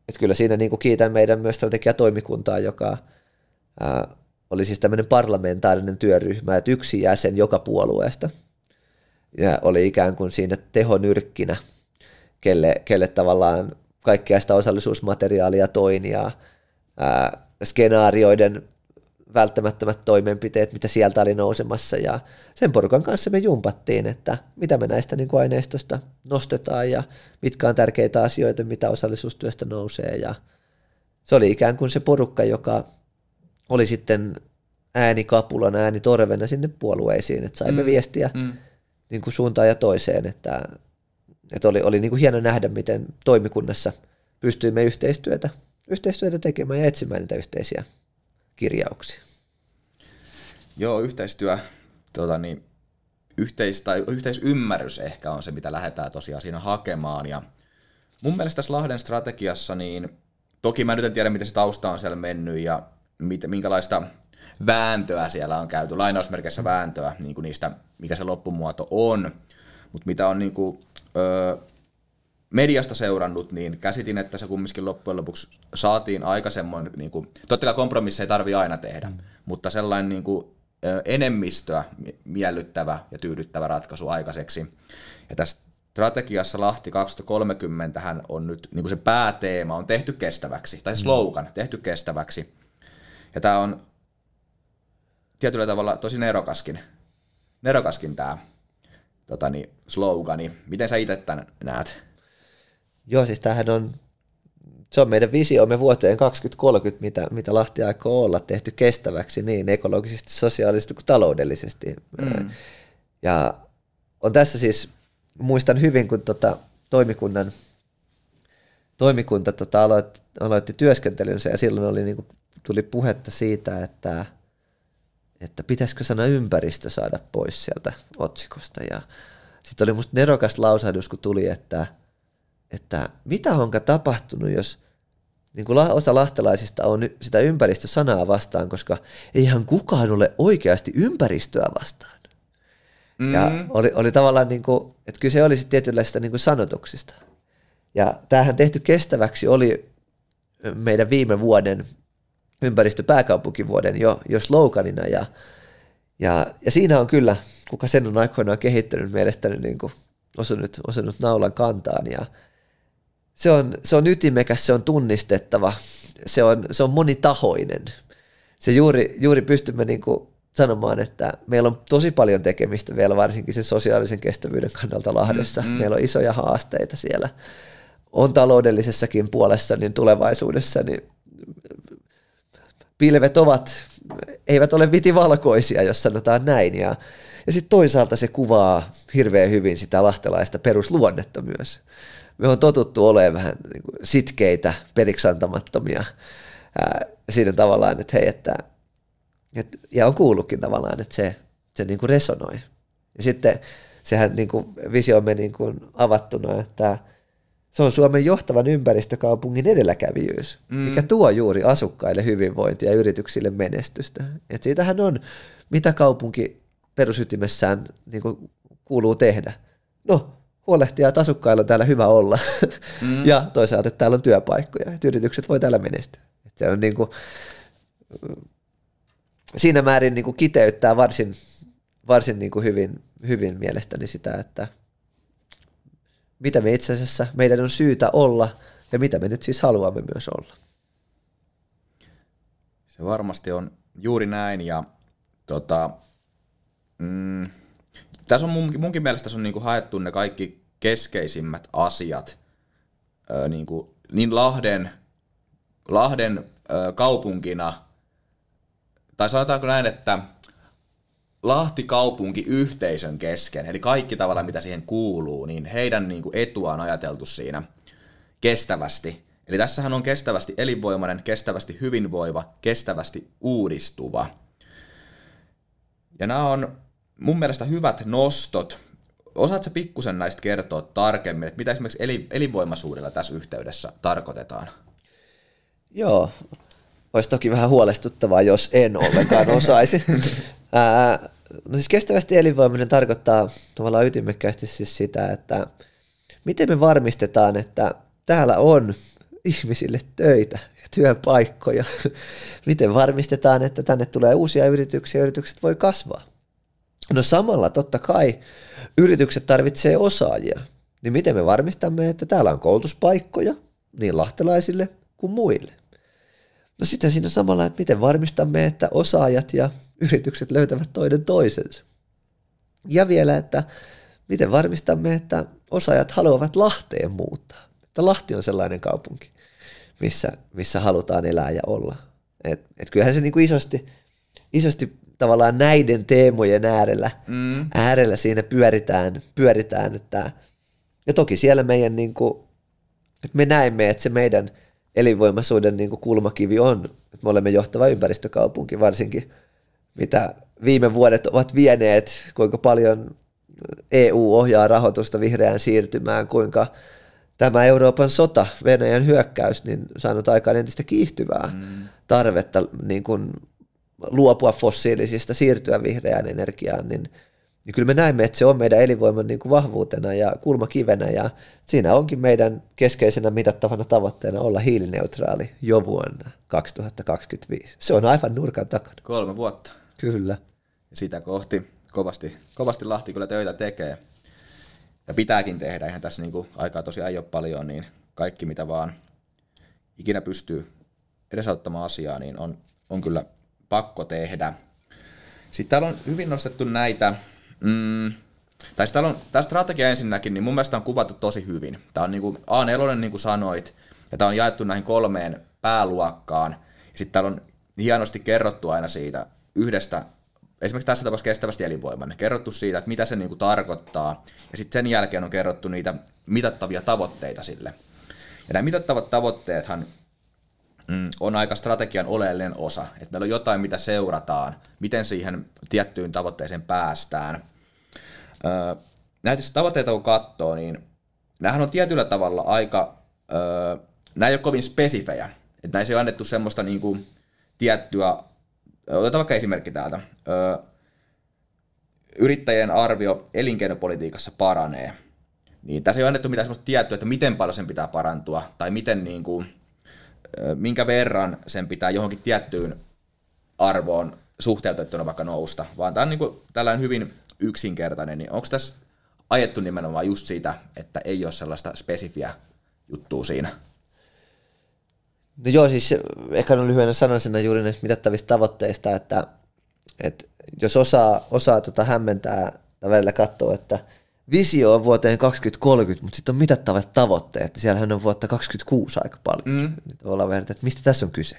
että kyllä siinä niin kuin kiitän meidän myös strategiatoimikuntaa, joka ää, äh, oli siis tämmöinen parlamentaarinen työryhmä, että yksi jäsen joka puolueesta. Ja oli ikään kuin siinä tehonyrkkinä, kelle, kelle tavallaan kaikkea sitä osallisuusmateriaalia toin ja ää, skenaarioiden välttämättömät toimenpiteet, mitä sieltä oli nousemassa. Ja sen porukan kanssa me jumpattiin, että mitä me näistä niin kuin aineistosta nostetaan ja mitkä on tärkeitä asioita, mitä osallisuustyöstä nousee. Ja se oli ikään kuin se porukka, joka oli sitten ääni kapulana, ääni torvena sinne puolueisiin, että saimme mm, viestiä mm. Niin kuin suuntaan ja toiseen, että, että oli, oli niin kuin hieno nähdä, miten toimikunnassa pystyimme yhteistyötä yhteistyötä tekemään ja etsimään niitä yhteisiä kirjauksia. Joo, yhteistyö, tuota, niin, yhteis, tai yhteisymmärrys ehkä on se, mitä lähdetään tosiaan siinä hakemaan. Ja mun mielestä tässä Lahden strategiassa, niin toki mä nyt en tiedä, miten se tausta on siellä mennyt ja mit, minkälaista vääntöä siellä on käyty, lainausmerkeissä vääntöä niin kuin niistä, mikä se loppumuoto on, mutta mitä on niin kuin, öö, mediasta seurannut, niin käsitin, että se kumminkin loppujen lopuksi saatiin aika semmoinen, niin kuin, totta kai kompromisseja ei tarvi aina tehdä, mm. mutta sellainen niin kuin, enemmistöä miellyttävä ja tyydyttävä ratkaisu aikaiseksi. Ja tässä strategiassa Lahti 2030 hän on nyt niin kuin se pääteema on tehty kestäväksi, tai mm. slogan tehty kestäväksi. Ja tämä on tietyllä tavalla tosi nerokaskin, nerokaskin tämä tota niin, slogani. Miten sä itse tämän näet? Joo, siis tämähän on se on meidän visiomme vuoteen 2030, mitä, mitä Lahti aikoo olla tehty kestäväksi niin ekologisesti, sosiaalisesti kuin taloudellisesti. Mm. Ja on tässä siis, muistan hyvin, kun tota, toimikunnan toimikunta tota, aloitti, aloitti työskentelynsä ja silloin oli, niin kuin, tuli puhetta siitä, että, että pitäisikö sana ympäristö saada pois sieltä otsikosta. Ja sitten oli musta nerokas lausahdus, kun tuli, että, että mitä onka tapahtunut, jos niin kuin osa lahtelaisista on sitä ympäristösanaa vastaan, koska eihän kukaan ole oikeasti ympäristöä vastaan. Mm. Ja oli, oli tavallaan, niin kuin, että kyse olisi tietynlaisista niin kuin sanotuksista. Ja tämähän tehty kestäväksi oli meidän viime vuoden ympäristöpääkaupunkivuoden jo, jo sloganina. Ja, ja, ja siinä on kyllä, kuka sen on aikoinaan kehittänyt mielestäni niin kuin osunut, osunut naulan kantaan. Ja se on, se on ytimekäs, se on tunnistettava, se on, se on monitahoinen. Se juuri, juuri pystymme niin kuin sanomaan, että meillä on tosi paljon tekemistä vielä varsinkin sen sosiaalisen kestävyyden kannalta Lahdessa. Mm, mm. Meillä on isoja haasteita siellä on taloudellisessakin puolessa, niin tulevaisuudessa niin pilvet ovat, eivät ole vitivalkoisia, jos sanotaan näin. Ja, ja sitten toisaalta se kuvaa hirveän hyvin sitä lahtelaista perusluonnetta myös. Me on totuttu olemaan vähän niin kuin sitkeitä, periksantamattomia ää, siinä tavallaan, että hei, että, et, ja on kuullutkin tavallaan, että se, se niin kuin resonoi. Ja sitten sehän niin kuin visiomme niin kuin avattuna, että se on Suomen johtavan ympäristökaupungin edelläkävijyys, mm. mikä tuo juuri asukkaille hyvinvointia ja yrityksille menestystä. Et siitähän on, mitä kaupunki perusytimessään niin kuin kuuluu tehdä. No, huolehtia, että asukkailla on täällä hyvä olla. Mm. *laughs* ja toisaalta, että täällä on työpaikkoja, että yritykset voi täällä menestyä. Et se on niin kuin, siinä määrin niin kuin kiteyttää varsin, varsin niin kuin hyvin, hyvin mielestäni sitä, että – mitä me itse asiassa meidän on syytä olla ja mitä me nyt siis haluamme myös olla. Se varmasti on juuri näin ja tota, mm, tässä on mun, munkin mielestä tässä on niinku haettu ne kaikki keskeisimmät asiat ö, niinku, niin Lahden, Lahden ö, kaupunkina, tai sanotaanko näin, että Lahti kaupunki yhteisön kesken, eli kaikki tavallaan mitä siihen kuuluu, niin heidän niin kuin etua on ajateltu siinä kestävästi. Eli tässähän on kestävästi elinvoimainen, kestävästi hyvinvoiva, kestävästi uudistuva. Ja nämä on mun mielestä hyvät nostot. Osaatko pikkusen näistä kertoa tarkemmin, että mitä esimerkiksi elinvoimaisuudella tässä yhteydessä tarkoitetaan? Joo, olisi toki vähän huolestuttavaa, jos en ollenkaan *laughs* osaisi. Ää, no siis kestävästi elinvoimainen tarkoittaa tavallaan ytimekkäästi siis sitä, että miten me varmistetaan, että täällä on ihmisille töitä ja työpaikkoja. *laughs* miten varmistetaan, että tänne tulee uusia yrityksiä ja yritykset voi kasvaa. No samalla totta kai yritykset tarvitsee osaajia. Niin miten me varmistamme, että täällä on koulutuspaikkoja niin lahtelaisille kuin muille? No sitten siinä on samalla, että miten varmistamme, että osaajat ja yritykset löytävät toinen toisensa. Ja vielä, että miten varmistamme, että osaajat haluavat Lahteen muuttaa. Että Lahti on sellainen kaupunki, missä, missä halutaan elää ja olla. Et, et kyllähän se niin isosti, isosti tavallaan näiden teemojen äärellä, mm. äärellä siinä pyöritään, pyöritään että, ja toki siellä meidän, niin kuin, että me näemme, että se meidän – elinvoimaisuuden niin kuin kulmakivi on, että me olemme johtava ympäristökaupunki varsinkin, mitä viime vuodet ovat vieneet, kuinka paljon EU ohjaa rahoitusta vihreään siirtymään, kuinka tämä Euroopan sota, Venäjän hyökkäys, niin saanut aikaan entistä kiihtyvää mm. tarvetta niin kuin luopua fossiilisista, siirtyä vihreään energiaan, niin – niin kyllä me näemme, että se on meidän elinvoiman niin kuin vahvuutena ja kulmakivenä ja siinä onkin meidän keskeisenä mitattavana tavoitteena olla hiilineutraali jo vuonna 2025. Se on aivan nurkan takana. Kolme vuotta. Kyllä. Sitä kohti kovasti, kovasti Lahti kyllä töitä tekee. Ja pitääkin tehdä, eihän tässä niin kuin aikaa tosiaan ei ole paljon, niin kaikki mitä vaan ikinä pystyy edesauttamaan asiaa, niin on, on kyllä pakko tehdä. Sitten täällä on hyvin nostettu näitä Mm, tai on, tämä strategia ensinnäkin, niin mun mielestä on kuvattu tosi hyvin. Tämä on niin kuin A4, niin kuin sanoit, Ja tämä on jaettu näihin kolmeen pääluokkaan. Sitten täällä on hienosti kerrottu aina siitä yhdestä, esimerkiksi tässä tapauksessa kestävästi elinvoimainen, kerrottu siitä, että mitä se niinku tarkoittaa. Ja sitten sen jälkeen on kerrottu niitä mitattavia tavoitteita sille. Ja nämä mitattavat tavoitteethan mm, on aika strategian oleellinen osa. Että meillä on jotain, mitä seurataan, miten siihen tiettyyn tavoitteeseen päästään. Näitä tavoitteita kun katsoo, niin nämähän on tietyllä tavalla aika, nämä ei ole kovin spesifejä. Että näissä ei ole annettu semmoista niin kuin, tiettyä, otetaan vaikka esimerkki täältä, yrittäjien arvio elinkeinopolitiikassa paranee. Niin tässä ei ole annettu mitään semmoista tiettyä, että miten paljon sen pitää parantua, tai miten niin kuin, minkä verran sen pitää johonkin tiettyyn arvoon suhteutettuna vaikka nousta, vaan tämä on niin kuin tällainen hyvin yksinkertainen, niin onko tässä ajettu nimenomaan just siitä, että ei ole sellaista spesifiä juttua siinä? No joo, siis ehkä on lyhyenä sanasena juuri näistä mitattavista tavoitteista, että, että jos osaa, osaa tota hämmentää tai välillä katsoa, että visio on vuoteen 2030, mutta sitten on mitattavat tavoitteet, siellähän on vuotta 2026 aika paljon. Mm. Niin tavallaan vähän, että mistä tässä on kyse?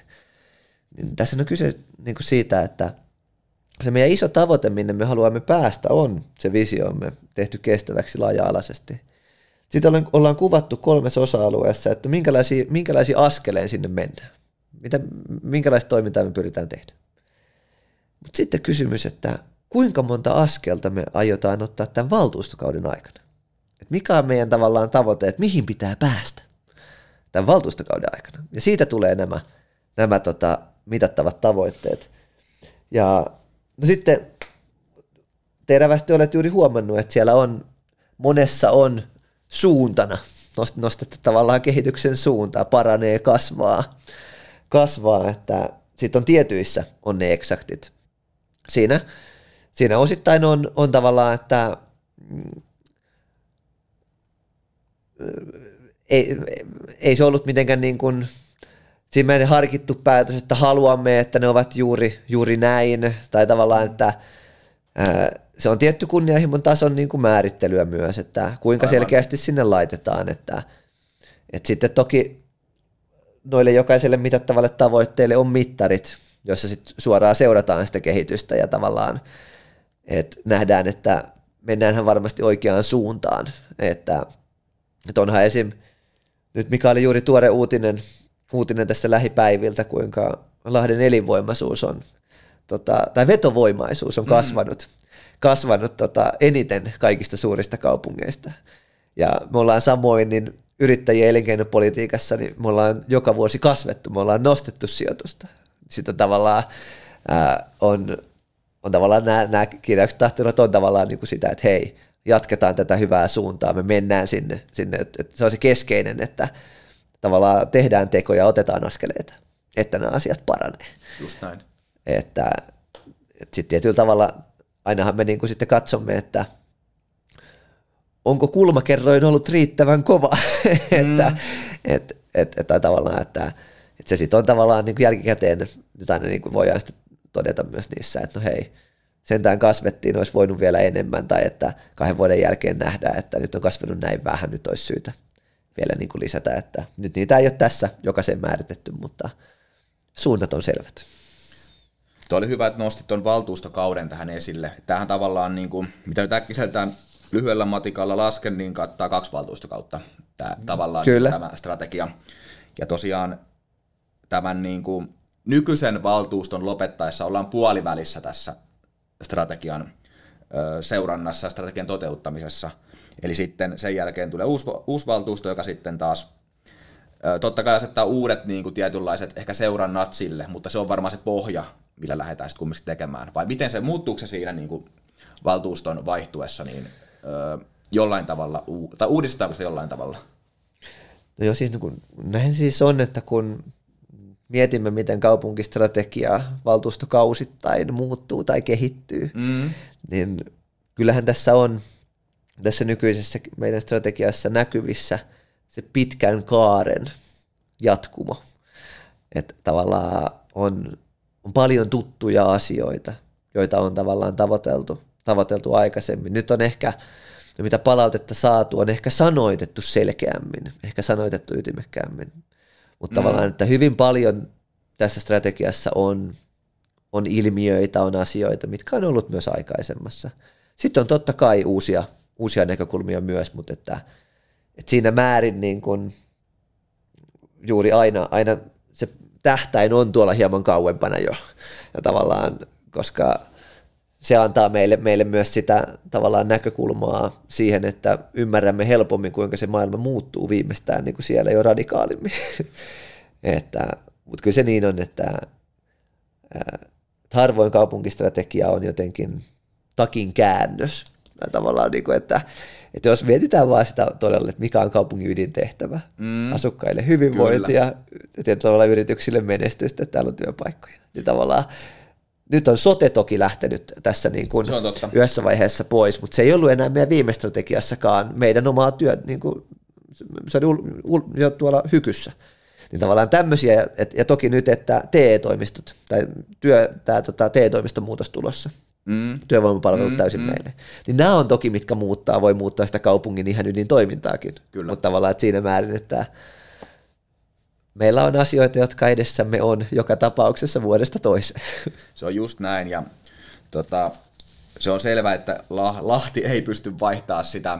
Niin tässä on kyse niin kuin siitä, että se meidän iso tavoite, minne me haluamme päästä, on se visiomme tehty kestäväksi laaja-alaisesti. Sitten ollaan kuvattu kolmessa osa-alueessa, että minkälaisia, minkälaisia askeleen sinne mennään. Mitä, minkälaista toimintaa me pyritään tehdä. Mutta sitten kysymys, että kuinka monta askelta me aiotaan ottaa tämän valtuustokauden aikana? Et mikä on meidän tavallaan tavoite, että mihin pitää päästä tämän valtuustokauden aikana? Ja siitä tulee nämä, nämä tota, mitattavat tavoitteet. Ja no sitten terävästi olet juuri huomannut, että siellä on, monessa on suuntana nostettu tavallaan kehityksen suuntaa, paranee, kasvaa, kasvaa että sitten on tietyissä on ne eksaktit. Siinä, siinä osittain on, on tavallaan, että mm, ei, ei se ollut mitenkään niin kuin, siinä meidän harkittu päätös, että haluamme, että ne ovat juuri, juuri näin, tai tavallaan, että ää, se on tietty kunnianhimon tason niin kuin määrittelyä myös, että kuinka Aivan. selkeästi sinne laitetaan, että, että sitten toki noille jokaiselle mitattavalle tavoitteelle on mittarit, jossa sitten suoraan seurataan sitä kehitystä ja tavallaan että nähdään, että mennäänhän varmasti oikeaan suuntaan, että, että onhan esim. nyt mikä oli juuri tuore uutinen, uutinen tästä lähipäiviltä, kuinka Lahden elinvoimaisuus on, tota, tai vetovoimaisuus on mm. kasvanut, mm. kasvanut tota, eniten kaikista suurista kaupungeista. Ja me ollaan samoin niin yrittäjien elinkeinopolitiikassa, niin me ollaan joka vuosi kasvettu, me ollaan nostettu sijoitusta. Sitä tavallaan ää, on, on tavallaan nämä, nämä kirjaukset tahtonut on tavallaan niin kuin sitä, että hei, jatketaan tätä hyvää suuntaa, me mennään sinne, sinne että se on se keskeinen, että tavallaan tehdään tekoja, otetaan askeleita, että nämä asiat paranee. Just näin. Että, että sitten tietyllä tavalla ainahan me niin kuin sitten katsomme, että onko kulmakerroin ollut riittävän kova, *laughs* että mm. et, et, et, tai tavallaan, että, että se sitten on tavallaan niin kuin jälkikäteen, nyt aina niin kuin voidaan sitten todeta myös niissä, että no hei, sentään kasvettiin, olisi voinut vielä enemmän, tai että kahden vuoden jälkeen nähdään, että nyt on kasvanut näin vähän, nyt olisi syytä vielä niin kuin lisätä, että nyt niitä ei ole tässä jokaisen määritetty, mutta suunnat on selvät. Tuo oli hyvä, että nostit tuon valtuustokauden tähän esille. Tämähän tavallaan, niin kuin, mitä nyt äkkiseltään lyhyellä matikalla lasken, niin kattaa kaksi valtuustokautta tämä, tavallaan Kyllä. tämä strategia. Ja tosiaan tämän niin kuin, nykyisen valtuuston lopettaessa ollaan puolivälissä tässä strategian seurannassa, strategian toteuttamisessa. Eli sitten sen jälkeen tulee uusi, uusi valtuusto, joka sitten taas totta kai asettaa uudet niin kuin, tietynlaiset ehkä seurannat sille, mutta se on varmaan se pohja, millä lähdetään sitten kumminkin tekemään. Vai miten se, muuttuuko se siinä niin kuin, valtuuston vaihtuessa niin, jollain tavalla, tai uudistetaanko se jollain tavalla? No joo, siis niin kun, näin siis on, että kun mietimme, miten kaupunkistrategia valtuustokausittain muuttuu tai kehittyy, mm. niin kyllähän tässä on tässä nykyisessä meidän strategiassa näkyvissä se pitkän kaaren jatkumo. Että tavallaan on, on paljon tuttuja asioita, joita on tavallaan tavoiteltu, tavoiteltu aikaisemmin. Nyt on ehkä, mitä palautetta saatu, on ehkä sanoitettu selkeämmin, ehkä sanoitettu ytimekkäämmin. Mutta mm. tavallaan, että hyvin paljon tässä strategiassa on, on ilmiöitä, on asioita, mitkä on ollut myös aikaisemmassa. Sitten on totta kai uusia, uusia näkökulmia myös, mutta että, että siinä määrin niin kuin juuri aina, aina se tähtäin on tuolla hieman kauempana jo. Ja tavallaan, koska se antaa meille, meille myös sitä tavallaan näkökulmaa siihen, että ymmärrämme helpommin, kuinka se maailma muuttuu viimeistään niin kuin siellä jo radikaalimmin. *laughs* että, mutta kyllä se niin on, että, että harvoin kaupunkistrategia on jotenkin takin käännös. Tai tavallaan, niin kuin, että, että jos mietitään vaan sitä todella, että mikä on kaupungin ydintehtävä, mm. asukkaille hyvinvointia ja tietyllä yrityksille menestystä, että täällä on työpaikkoja, niin tavallaan nyt on sote toki lähtenyt tässä niin kuin yhdessä vaiheessa pois, mutta se ei ollut enää meidän viime strategiassakaan meidän omaa työ, niin kuin, se oli jo tuolla hykyssä. Niin tavallaan tämmöisiä, et, ja toki nyt, että TE-toimistot, tai työ, tämä tota, TE-toimiston muutos tulossa, mm. työvoimapalvelut mm, täysin mm. meille. Niin nämä on toki, mitkä muuttaa, voi muuttaa sitä kaupungin ihan ydintoimintaakin. Kyllä. Mutta tavallaan että siinä määrin, että meillä on asioita, jotka edessämme on joka tapauksessa vuodesta toiseen. Se on just näin, ja tota, se on selvää, että Lahti ei pysty vaihtaa sitä,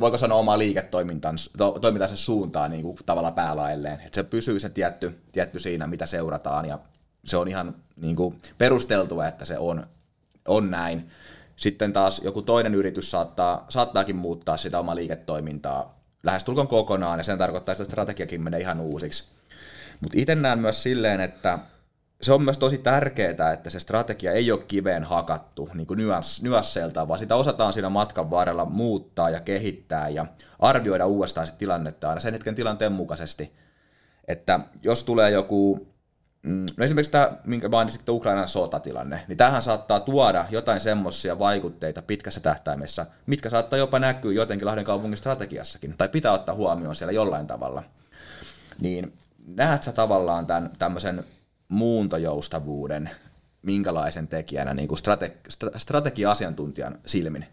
voiko sanoa omaa liiketoimintansa toimintansa suuntaan niin kuin tavalla päälailleen. Että se pysyy se tietty, tietty siinä, mitä seurataan, ja se on ihan niin kuin perusteltua, että se on, on näin. Sitten taas joku toinen yritys saattaa, saattaakin muuttaa sitä omaa liiketoimintaa lähestulkoon kokonaan, ja sen tarkoittaa, että strategiakin menee ihan uusiksi. Mutta itse näen myös silleen, että se on myös tosi tärkeää, että se strategia ei ole kiveen hakattu niin kuin nyans, nyansseiltaan, vaan sitä osataan siinä matkan varrella muuttaa ja kehittää ja arvioida uudestaan sit tilannetta aina sen hetken tilanteen mukaisesti. Että jos tulee joku no esimerkiksi tämä, minkä mainitsit, Ukrainan sotatilanne, niin tähän saattaa tuoda jotain semmoisia vaikutteita pitkässä tähtäimessä, mitkä saattaa jopa näkyä jotenkin Lahden kaupungin strategiassakin, tai pitää ottaa huomioon siellä jollain tavalla. Niin näet sä tavallaan tämän tämmöisen muuntojoustavuuden minkälaisen tekijänä niin kuin strate- strategia-asiantuntijan silmin?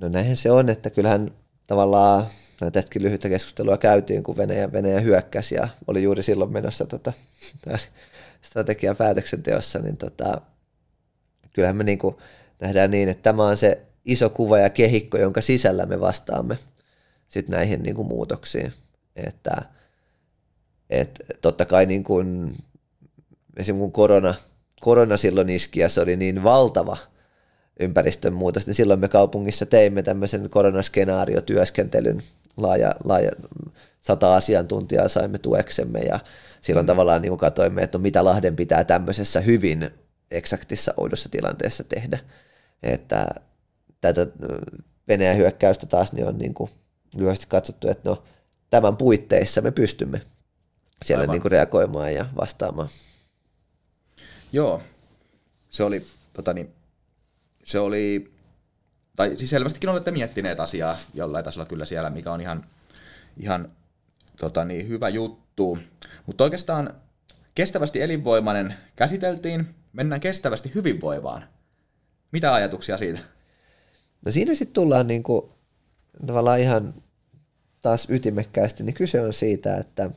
No näinhän se on, että kyllähän tavallaan tästäkin lyhyttä keskustelua käytiin, kun Venäjä, Venäjä hyökkäsi ja oli juuri silloin menossa tota, strategian päätöksenteossa, niin tota, kyllähän me niin kuin nähdään niin, että tämä on se iso kuva ja kehikko, jonka sisällä me vastaamme sit näihin niin kuin muutoksiin. Että, et, totta kai niin kuin, esimerkiksi kun korona, korona silloin iski ja se oli niin valtava ympäristön muutos, niin silloin me kaupungissa teimme tämmöisen koronaskenaariotyöskentelyn laaja, laaja sata asiantuntijaa saimme tueksemme ja silloin mm. tavallaan niin katsoimme, että no mitä Lahden pitää tämmöisessä hyvin eksaktissa oudossa tilanteessa tehdä. Että tätä Venäjän hyökkäystä taas niin on niin kuin lyhyesti katsottu, että no tämän puitteissa me pystymme siellä niin kuin reagoimaan ja vastaamaan. Joo, se oli, tota niin, se oli tai siis selvästikin olette miettineet asiaa jollain tasolla kyllä siellä, mikä on ihan, ihan tota niin, hyvä juttu. Mutta oikeastaan kestävästi elinvoimainen käsiteltiin, mennään kestävästi hyvinvoivaan. Mitä ajatuksia siitä? No siinä sitten tullaan niinku, tavallaan ihan taas ytimekkäästi, niin kyse on siitä, että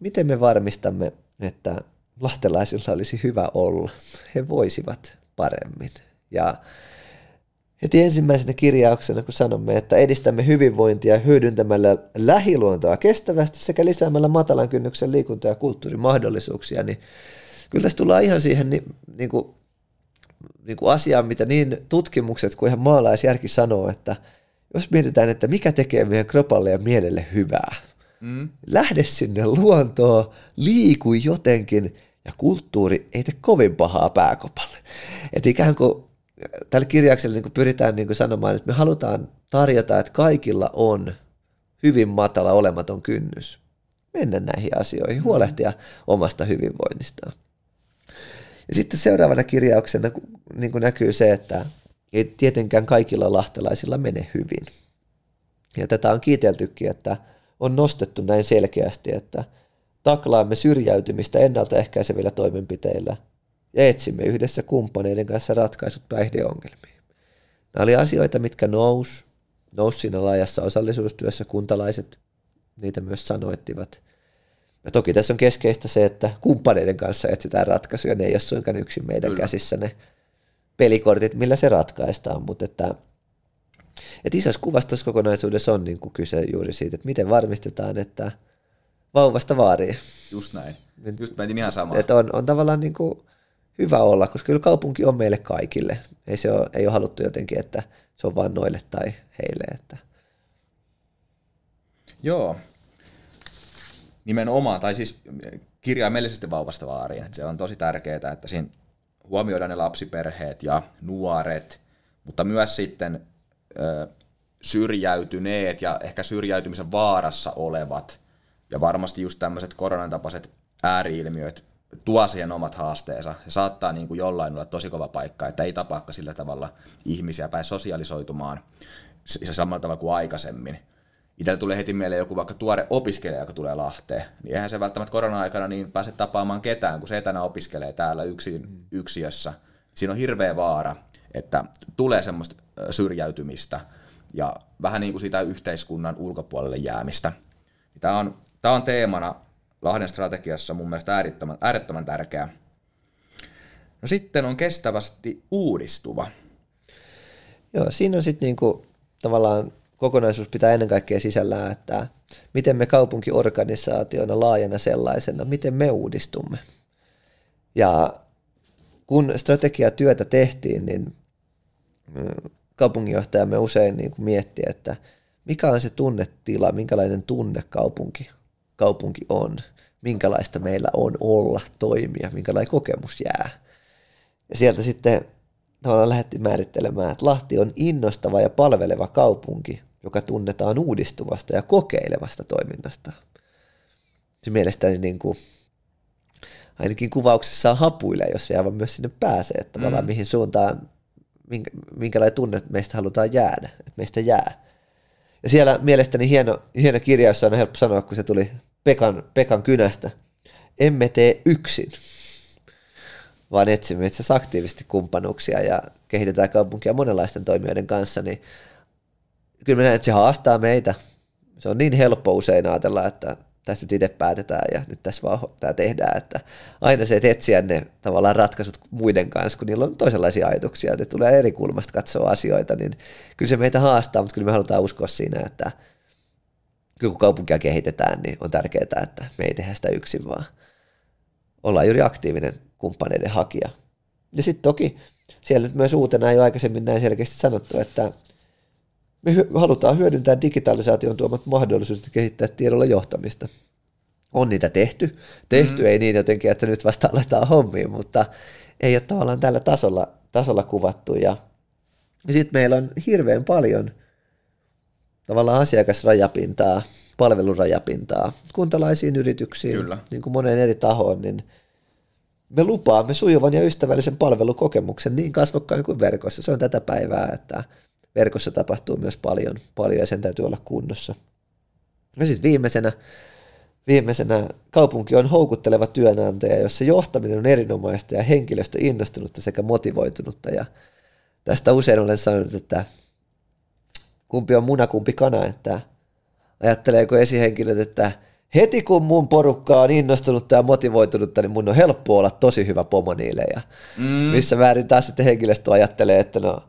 miten me varmistamme, että lahtelaisilla olisi hyvä olla. He voisivat paremmin. Ja Heti ensimmäisenä kirjauksena, kun sanomme, että edistämme hyvinvointia hyödyntämällä lähiluontoa kestävästi sekä lisäämällä matalan kynnyksen liikunta- ja kulttuurimahdollisuuksia, niin kyllä tässä tullaan ihan siihen niin, niin kuin, niin kuin asiaan, mitä niin tutkimukset kuin ihan maalaisjärki sanoo, että jos mietitään, että mikä tekee meidän kropalle ja mielelle hyvää, mm. lähde sinne luontoon, liiku jotenkin, ja kulttuuri ei tee kovin pahaa pääkopalle. Että ikään kuin tällä kirjauksella niin pyritään niin kuin sanomaan, että me halutaan tarjota, että kaikilla on hyvin matala olematon kynnys mennä näihin asioihin, huolehtia omasta hyvinvoinnistaan. Ja sitten seuraavana kirjauksena niin kuin näkyy se, että ei tietenkään kaikilla lahtelaisilla mene hyvin. Ja tätä on kiiteltykin, että on nostettu näin selkeästi, että taklaamme syrjäytymistä ennaltaehkäisevillä toimenpiteillä – ja etsimme yhdessä kumppaneiden kanssa ratkaisut päihdeongelmiin. Nämä oli asioita, mitkä nous, nousi siinä laajassa osallisuustyössä kuntalaiset niitä myös sanoittivat. Ja toki tässä on keskeistä se, että kumppaneiden kanssa etsitään ratkaisuja, ne ei ole suinkaan yksin meidän Kyllä. käsissä ne pelikortit, millä se ratkaistaan, mutta että, että isossa kuvassa tuossa kokonaisuudessa on niin kuin kyse juuri siitä, että miten varmistetaan, että vauvasta vaariin. Just näin. Just mietin ihan samaa. Että on, on tavallaan niin kuin hyvä olla, koska kyllä kaupunki on meille kaikille. Ei, se ole, ei ole haluttu jotenkin, että se on vain noille tai heille. Että. Joo, nimenomaan, tai siis kirjaimellisesti vauvasta vaariin. Että se on tosi tärkeää, että siinä huomioidaan ne lapsiperheet ja nuoret, mutta myös sitten ö, syrjäytyneet ja ehkä syrjäytymisen vaarassa olevat. Ja varmasti just tämmöiset koronan tapaiset ääriilmiöt tuo siihen omat haasteensa. Se saattaa niin kuin jollain olla tosi kova paikka, että ei tapaakka sillä tavalla ihmisiä päin sosialisoitumaan samalla tavalla kuin aikaisemmin itsellä tulee heti mieleen joku vaikka tuore opiskelija, joka tulee Lahteen, niin eihän se välttämättä korona-aikana niin pääse tapaamaan ketään, kun se etänä opiskelee täällä yksin, mm. yksiössä. Siinä on hirveä vaara, että tulee semmoista syrjäytymistä ja vähän niin kuin sitä yhteiskunnan ulkopuolelle jäämistä. Tämä on, tämä on teemana Lahden strategiassa mun mielestä äärettömän, äärettömän tärkeä. No sitten on kestävästi uudistuva. Joo, siinä on sitten niinku tavallaan kokonaisuus pitää ennen kaikkea sisällään, että miten me kaupunkiorganisaationa laajana sellaisena, miten me uudistumme. Ja kun strategiatyötä tehtiin, niin mm, kaupunginjohtajamme usein niin kuin mietti, että mikä on se tunnetila, minkälainen tunne kaupunki, kaupunki on, minkälaista meillä on olla, toimia, minkälainen kokemus jää. Ja sieltä sitten tavallaan lähdettiin määrittelemään, että Lahti on innostava ja palveleva kaupunki, joka tunnetaan uudistuvasta ja kokeilevasta toiminnasta. Se mielestäni niin kuin, ainakin kuvauksessa hapuilee, jos se aivan myös sinne pääsee, että tavallaan mm. mihin suuntaan, minkä, minkälainen tunne meistä halutaan jäädä, että meistä jää. Ja siellä mielestäni hieno, hieno kirjaus on helppo sanoa, kun se tuli Pekan, Pekan kynästä. Emme tee yksin, vaan etsimme itse aktiivisesti kumppanuuksia ja kehitetään kaupunkia monenlaisten toimijoiden kanssa, niin kyllä näen, että se haastaa meitä. Se on niin helppo usein ajatella, että tästä nyt itse päätetään ja nyt tässä vaan tämä tehdään, että aina se, että etsiä ne tavallaan ratkaisut muiden kanssa, kun niillä on toisenlaisia ajatuksia, että tulee eri kulmasta katsoa asioita, niin kyllä se meitä haastaa, mutta kyllä me halutaan uskoa siinä, että kun kaupunkia kehitetään, niin on tärkeää, että me ei tehdä sitä yksin, vaan ollaan juuri aktiivinen kumppaneiden hakija. Ja sitten toki siellä nyt myös uutena jo aikaisemmin näin selkeästi sanottu, että me halutaan hyödyntää digitalisaation tuomat mahdollisuudet kehittää tiedolla johtamista. On niitä tehty. Tehty mm. ei niin jotenkin, että nyt vasta aletaan hommiin, mutta ei ole tavallaan tällä tasolla, tasolla kuvattu. Ja, ja sitten meillä on hirveän paljon tavallaan asiakasrajapintaa, palvelurajapintaa kuntalaisiin yrityksiin, Kyllä. niin kuin moneen eri tahoon, niin me lupaamme sujuvan ja ystävällisen palvelukokemuksen niin kasvokkain kuin verkossa. Se on tätä päivää, että verkossa tapahtuu myös paljon, paljon ja sen täytyy olla kunnossa. Ja sitten viimeisenä, viimeisenä kaupunki on houkutteleva työnantaja, jossa johtaminen on erinomaista ja henkilöstö innostunutta sekä motivoitunutta. Ja tästä usein olen sanonut, että kumpi on muna, kumpi kana, että ajatteleeko esihenkilöt, että heti kun mun porukka on innostunutta ja motivoitunutta, niin mun on helppo olla tosi hyvä pomo niille. Ja mm. missä määrin taas sitten henkilöstö ajattelee, että no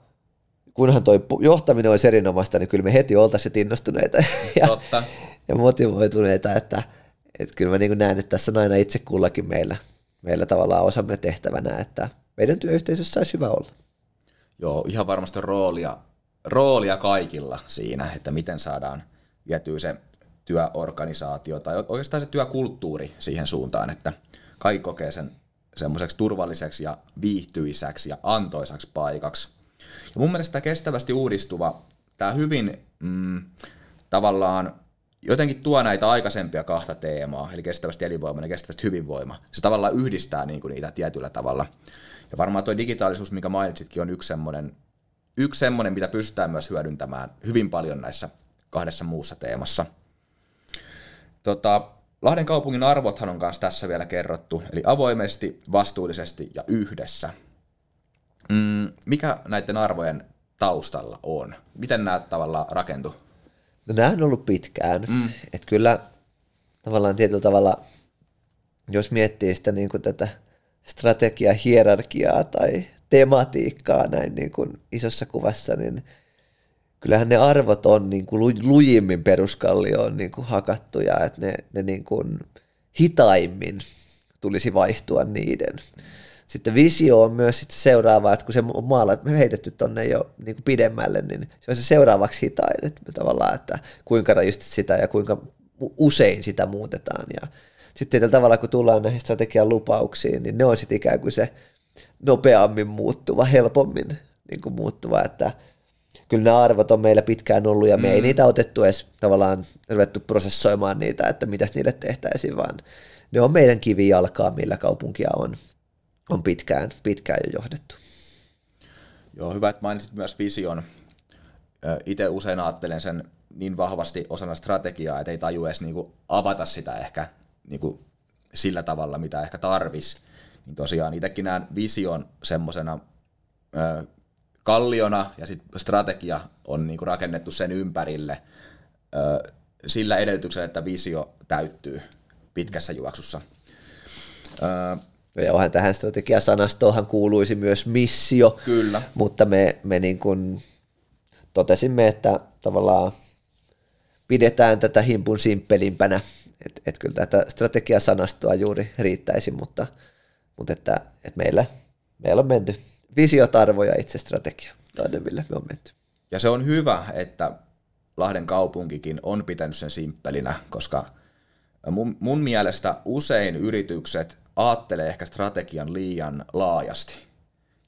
kunhan toi johtaminen olisi erinomaista, niin kyllä me heti oltaisiin innostuneita ja, Totta. ja motivoituneita, että, että kyllä mä niin näen, että tässä on aina itse kullakin meillä, meillä tavallaan osamme tehtävänä, että meidän työyhteisössä olisi hyvä olla. Joo, ihan varmasti roolia, roolia kaikilla siinä, että miten saadaan vietyä se työorganisaatio tai oikeastaan se työkulttuuri siihen suuntaan, että kaikki kokee sen semmoiseksi turvalliseksi ja viihtyisäksi ja antoisaksi paikaksi. Ja mun mielestä tämä kestävästi uudistuva, tämä hyvin mm, tavallaan jotenkin tuo näitä aikaisempia kahta teemaa, eli kestävästi elinvoima ja kestävästi hyvinvoima. Se tavallaan yhdistää niin kuin niitä tietyllä tavalla. Ja varmaan tuo digitaalisuus, mikä mainitsitkin, on yksi semmoinen, yksi semmoinen, mitä pystytään myös hyödyntämään hyvin paljon näissä kahdessa muussa teemassa. Tota, Lahden kaupungin arvothan on myös tässä vielä kerrottu, eli avoimesti, vastuullisesti ja yhdessä. Mm, mikä näiden arvojen taustalla on? Miten nämä tavallaan rakentu? No nämä on ollut pitkään. Mm. Että kyllä tavallaan tietyllä tavalla, jos miettii sitä niin kuin tätä strategiahierarkiaa tai tematiikkaa näin niin kuin isossa kuvassa, niin kyllähän ne arvot on niin kuin lujimmin peruskallioon niin kuin hakattuja, että ne, ne niin kuin hitaimmin tulisi vaihtua niiden. Sitten visio on myös sitten seuraava, että kun se on maalla heitetty tuonne jo niin kuin pidemmälle, niin se on se seuraavaksi hitain, että tavallaan, että kuinka rajusti sitä ja kuinka usein sitä muutetaan. Ja sitten tällä tavalla, kun tullaan näihin strategian lupauksiin, niin ne on sitten ikään kuin se nopeammin muuttuva, helpommin niin kuin muuttuva, että kyllä nämä arvot on meillä pitkään ollut ja me mm. ei niitä otettu edes tavallaan ruvettu prosessoimaan niitä, että mitä niille tehtäisiin, vaan ne on meidän kivijalkaa, millä kaupunkia on, on pitkään, pitkään jo johdettu. Joo, hyvä, että mainitsit myös vision. Itse usein ajattelen sen niin vahvasti osana strategiaa, että ei taju edes niinku avata sitä ehkä niinku sillä tavalla, mitä ehkä tarvis. Niin tosiaan itsekin näen vision semmoisena kalliona ja sitten strategia on niinku rakennettu sen ympärille ö, sillä edellytyksellä, että visio täyttyy pitkässä juoksussa. Ö, ja onhan tähän strategiasanastoonhan kuuluisi myös missio, Kyllä. mutta me, me niin kuin totesimme, että tavallaan pidetään tätä himpun simppelimpänä, että et kyllä tätä strategiasanastoa juuri riittäisi, mutta, mutta että, että meillä, meillä on menty visiotarvoja itse strategia, toinen millä me on menty. Ja se on hyvä, että Lahden kaupunkikin on pitänyt sen simppelinä, koska mun, mun mielestä usein yritykset aattelee ehkä strategian liian laajasti.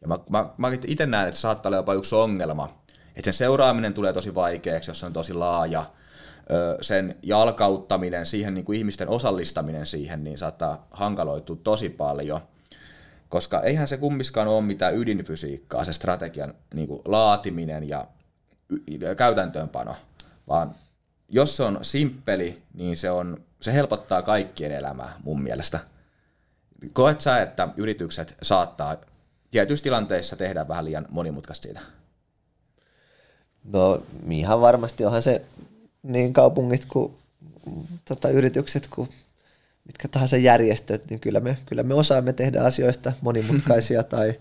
Ja mä, mä, mä itse näen, että saattaa olla jopa yksi ongelma, että sen seuraaminen tulee tosi vaikeaksi, jos se on tosi laaja, sen jalkauttaminen siihen, niin kuin ihmisten osallistaminen siihen, niin saattaa hankaloitua tosi paljon, koska eihän se kummiskaan ole mitään ydinfysiikkaa, se strategian niin kuin laatiminen ja käytäntöönpano, vaan jos se on simppeli, niin se, on, se helpottaa kaikkien elämää mun mielestä. Koet sä, että yritykset saattaa tietyissä tilanteissa tehdä vähän liian monimutkaista siitä? No ihan varmasti onhan se niin kaupungit kuin tota, yritykset kuin mitkä tahansa järjestöt, niin kyllä me, kyllä me osaamme tehdä asioista monimutkaisia *laughs* tai,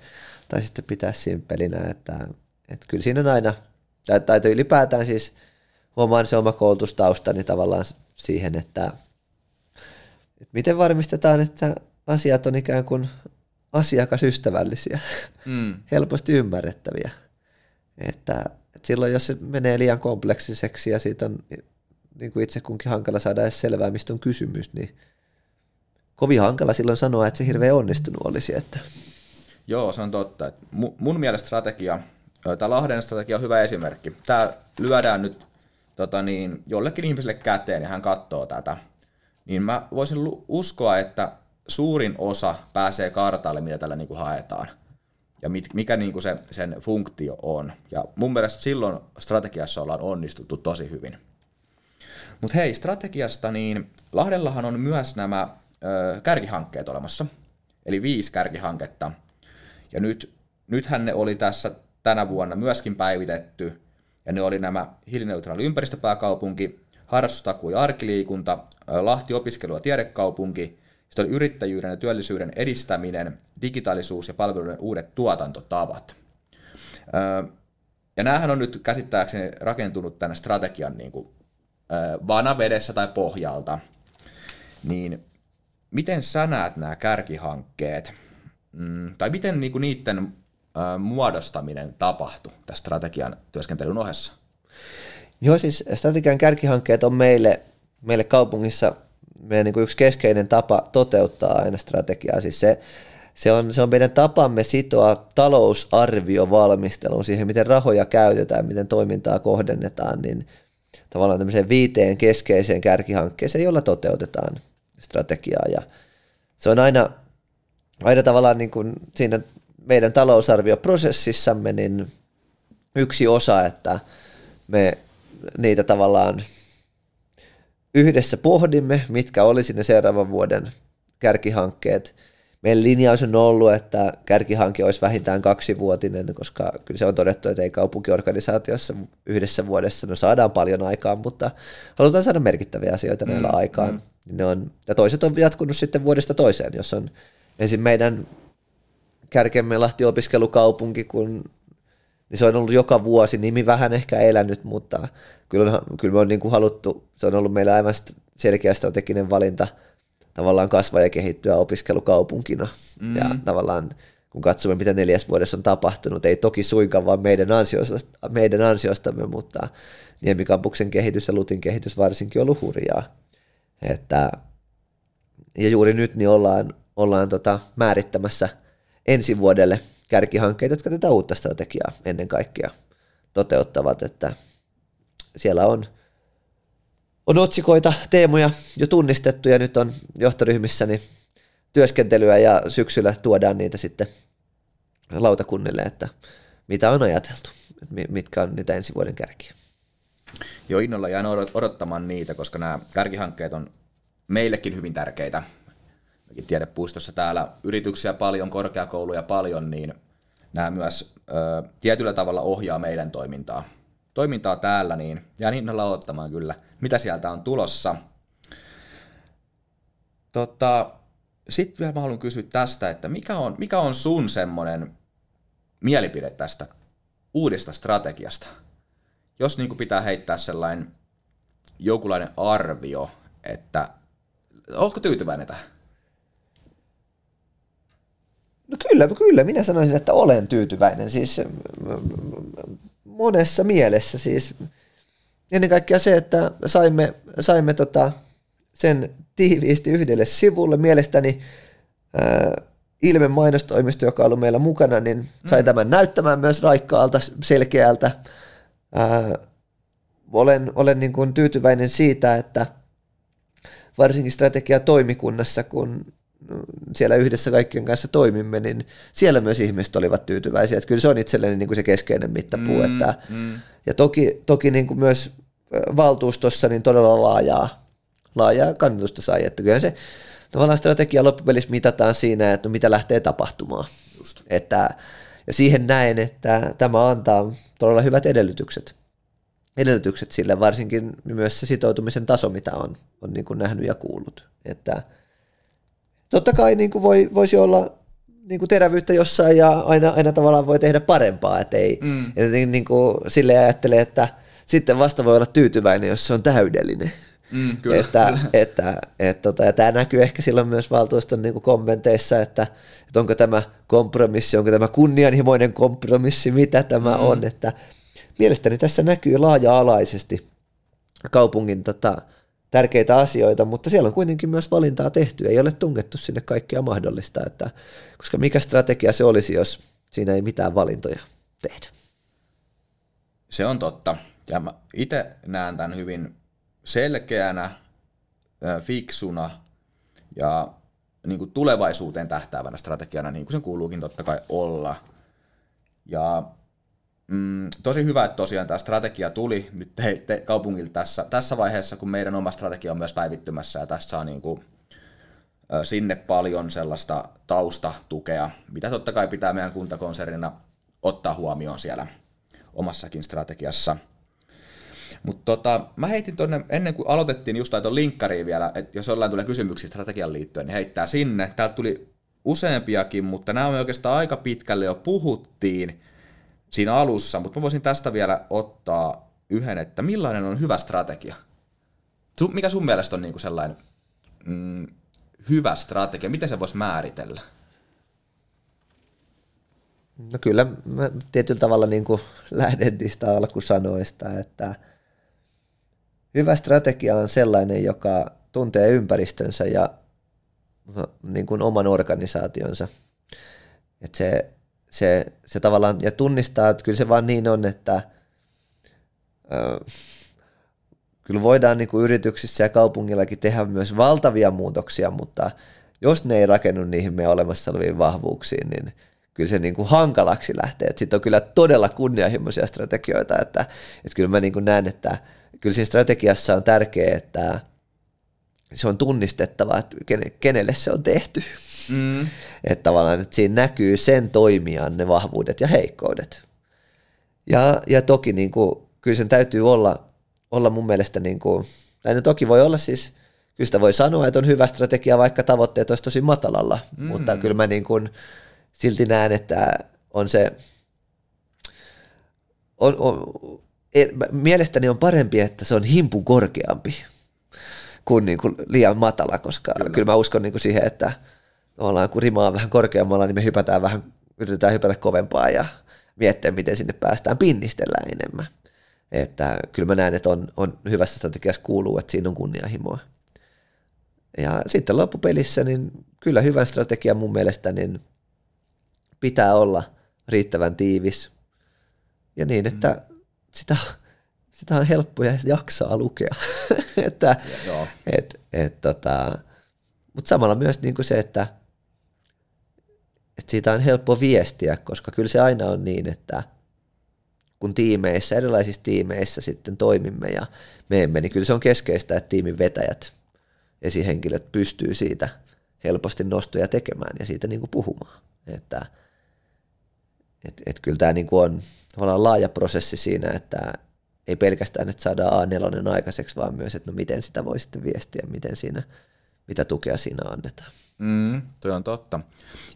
tai sitten pitää simpelinä, että, että kyllä siinä on aina, tai, tai ylipäätään siis huomaan se oma koulutustaustani tavallaan siihen, että, että miten varmistetaan, että asiat on ikään kuin asiakasystävällisiä, mm. *laughs* helposti ymmärrettäviä. Että, et silloin jos se menee liian kompleksiseksi ja siitä on niin kuin itse kunkin hankala saada edes selvää, mistä on kysymys, niin kovin hankala silloin sanoa, että se hirveän onnistunut olisi. Että. Joo, se on totta. Mun mielestä strategia, tämä Lahden strategia on hyvä esimerkki. Tämä lyödään nyt tota niin, jollekin ihmiselle käteen ja hän katsoo tätä. Niin mä voisin uskoa, että suurin osa pääsee kartalle, mitä tällä niin kuin haetaan ja mit, mikä niin kuin se, sen funktio on. Ja mun mielestä silloin strategiassa ollaan onnistuttu tosi hyvin. Mutta hei, strategiasta, niin Lahdellahan on myös nämä kärkihankkeet olemassa, eli viisi kärkihanketta. Ja nyt, nythän ne oli tässä tänä vuonna myöskin päivitetty, ja ne oli nämä hiilineutraali ympäristöpääkaupunki, harrastustakuu ja arkiliikunta, Lahti opiskelu- ja tiedekaupunki, sitten oli yrittäjyyden ja työllisyyden edistäminen, digitaalisuus ja palveluiden uudet tuotantotavat. Ja näähän on nyt käsittääkseni rakentunut tänne strategian niin kuin, vanavedessä tai pohjalta. Niin miten sä näet nämä kärkihankkeet, mm, tai miten niin kuin niiden muodostaminen tapahtui tässä strategian työskentelyn ohessa? Joo, siis strategian kärkihankkeet on meille, meille kaupungissa meidän niin kuin yksi keskeinen tapa toteuttaa aina strategiaa. Siis se, se, on, se on meidän tapamme sitoa talousarviovalmisteluun siihen, miten rahoja käytetään, miten toimintaa kohdennetaan, niin tavallaan tämmöiseen viiteen keskeiseen kärkihankkeeseen, jolla toteutetaan strategiaa. Ja se on aina, aina tavallaan niin kuin siinä meidän talousarvioprosessissamme niin yksi osa, että me niitä tavallaan yhdessä pohdimme, mitkä olisi ne seuraavan vuoden kärkihankkeet, meidän linjaus on ollut, että kärkihanke olisi vähintään kaksivuotinen, koska kyllä se on todettu, että ei kaupunkiorganisaatiossa yhdessä vuodessa, no saadaan paljon aikaan, mutta halutaan saada merkittäviä asioita mm, näillä aikaan. Mm. Ne on, ja toiset on jatkunut sitten vuodesta toiseen, jos on ensin meidän kärkemme Lahti opiskelukaupunki, kun niin se on ollut joka vuosi, nimi vähän ehkä elänyt, mutta kyllä, on, kyllä me on niin kuin haluttu, se on ollut meillä aivan selkeä strateginen valinta tavallaan kasvaa ja kehittyä opiskelukaupunkina. Mm. Ja tavallaan kun katsomme, mitä neljäs vuodessa on tapahtunut, ei toki suinkaan vaan meidän, ansiosta, meidän ansiostamme, mutta Niemikampuksen kehitys ja Lutin kehitys varsinkin on ollut hurjaa. Että, ja juuri nyt niin ollaan, ollaan tota määrittämässä ensi vuodelle kärkihankkeita, jotka tätä uutta strategiaa ennen kaikkea toteuttavat, että siellä on, on otsikoita, teemoja jo tunnistettu ja nyt on johtoryhmissäni työskentelyä ja syksyllä tuodaan niitä sitten lautakunnille, että mitä on ajateltu, mitkä on niitä ensi vuoden kärkiä. Jo innolla jään odottamaan niitä, koska nämä kärkihankkeet on meillekin hyvin tärkeitä mekin tiedepuistossa täällä yrityksiä paljon, korkeakouluja paljon, niin nämä myös ö, tietyllä tavalla ohjaa meidän toimintaa. Toimintaa täällä, niin jään innolla odottamaan kyllä, mitä sieltä on tulossa. Tota, Sitten vielä mä haluan kysyä tästä, että mikä on, mikä on sun semmoinen mielipide tästä uudesta strategiasta? Jos niin pitää heittää sellainen jokinlainen arvio, että oletko tyytyväinen tähän? No kyllä, kyllä, minä sanoisin, että olen tyytyväinen siis monessa mielessä. Siis ennen kaikkea se, että saimme, saimme tota sen tiiviisti yhdelle sivulle. Mielestäni ää, Ilmen mainostoimisto, joka on ollut meillä mukana, niin sai mm. tämän näyttämään myös raikkaalta, selkeältä. Ää, olen olen niin kuin tyytyväinen siitä, että varsinkin strategiatoimikunnassa, kun siellä yhdessä kaikkien kanssa toimimme, niin siellä myös ihmiset olivat tyytyväisiä. Että kyllä se on itselleni niin kuin se keskeinen mittapuu. Mm, että, mm. Ja toki, toki niin kuin myös valtuustossa niin todella laajaa, laajaa kannatusta sai. Että kyllä se tavallaan strategia loppupelissä mitataan siinä, että mitä lähtee tapahtumaan. Just. Että, ja siihen näen, että tämä antaa todella hyvät edellytykset. Edellytykset sille, varsinkin myös se sitoutumisen taso, mitä on, on niin kuin nähnyt ja kuullut. Että, totta kai niin kuin voi, voisi olla niin kuin terävyyttä jossain ja aina, aina tavallaan voi tehdä parempaa, että ei mm. et niin, niin kuin sille ajattele, että sitten vasta voi olla tyytyväinen, jos se on täydellinen. Mm, kyllä, että, kyllä. *laughs* Että, että, että, tota, ja tämä näkyy ehkä silloin myös valtuuston niin kommenteissa, että, että onko tämä kompromissi, onko tämä kunnianhimoinen kompromissi, mitä tämä mm. on. Että mielestäni tässä näkyy laaja-alaisesti kaupungin tota, tärkeitä asioita, mutta siellä on kuitenkin myös valintaa tehty, ei ole tungettu sinne kaikkea mahdollista, että, koska mikä strategia se olisi, jos siinä ei mitään valintoja tehdä. Se on totta, ja mä itse näen tämän hyvin selkeänä, fiksuna ja niin kuin tulevaisuuteen tähtäävänä strategiana, niin kuin sen kuuluukin totta kai olla. Ja Mm, tosi hyvä, että tosiaan tämä strategia tuli nyt te, te, kaupungilta tässä, tässä vaiheessa, kun meidän oma strategia on myös päivittymässä ja tässä on niin kuin, sinne paljon sellaista taustatukea, mitä totta kai pitää meidän kuntakonsernina ottaa huomioon siellä omassakin strategiassa. Mutta tota, mä heitin tuonne, ennen kuin aloitettiin just laiton linkkariin vielä, että jos jollain tulee kysymyksiä strategian liittyen, niin heittää sinne. Täältä tuli useampiakin, mutta nämä me oikeastaan aika pitkälle jo puhuttiin, siinä alussa, mutta mä voisin tästä vielä ottaa yhden, että millainen on hyvä strategia? Mikä sun mielestä on niinku sellainen mm, hyvä strategia? Miten se voisi määritellä? No kyllä mä tietyllä tavalla niin kuin *laughs* lähden niistä alkusanoista, että hyvä strategia on sellainen, joka tuntee ympäristönsä ja niin kuin oman organisaationsa. Että se se, se tavallaan, ja tunnistaa, että kyllä se vaan niin on, että ö, kyllä voidaan niin kuin yrityksissä ja kaupungillakin tehdä myös valtavia muutoksia, mutta jos ne ei rakennu niihin meidän olemassa oleviin vahvuuksiin, niin kyllä se niin kuin hankalaksi lähtee. Sitten on kyllä todella kunnianhimoisia strategioita, että, että kyllä mä niin kuin näen, että kyllä siinä strategiassa on tärkeää, että se on tunnistettava, että kenelle se on tehty. Mm. Että tavallaan että siinä näkyy sen toimijan ne vahvuudet ja heikkoudet. Ja, ja toki niin kuin, kyllä sen täytyy olla, olla mun mielestä, niin kuin, tai no toki voi olla siis, kyllä sitä voi sanoa, että on hyvä strategia, vaikka tavoitteet olisi tosi matalalla, mm. mutta kyllä mä niin kuin, silti näen, että on se, on, on, mielestäni on parempi, että se on himpun korkeampi kuin, niin kuin liian matala, koska kyllä, kyllä mä uskon niin kuin siihen, että ollaan, kun rima on vähän korkeammalla, niin me hypätään vähän, yritetään hypätä kovempaa ja miettiä, miten sinne päästään, pinnistellään enemmän. Että kyllä mä näen, että on, on hyvässä strategiassa kuuluu, että siinä on kunnianhimoa. Ja sitten loppupelissä, niin kyllä hyvän strategian mun mielestä niin pitää olla riittävän tiivis ja niin, että mm. Sitä, sitä on helppo ja jaksaa lukea. *laughs* että, et, et, tota, mutta samalla myös niin kuin se, että että siitä on helppo viestiä, koska kyllä se aina on niin, että kun tiimeissä, erilaisissa tiimeissä sitten toimimme ja me emme, niin kyllä se on keskeistä, että tiimin vetäjät, esihenkilöt pystyy siitä helposti nostoja tekemään ja siitä niin kuin puhumaan. Että et, et kyllä tämä niin kuin on tavallaan laaja prosessi siinä, että ei pelkästään, että saadaan A4 aikaiseksi, vaan myös, että no miten sitä voi sitten viestiä, miten siinä, mitä tukea siinä annetaan. Mm, toi on totta.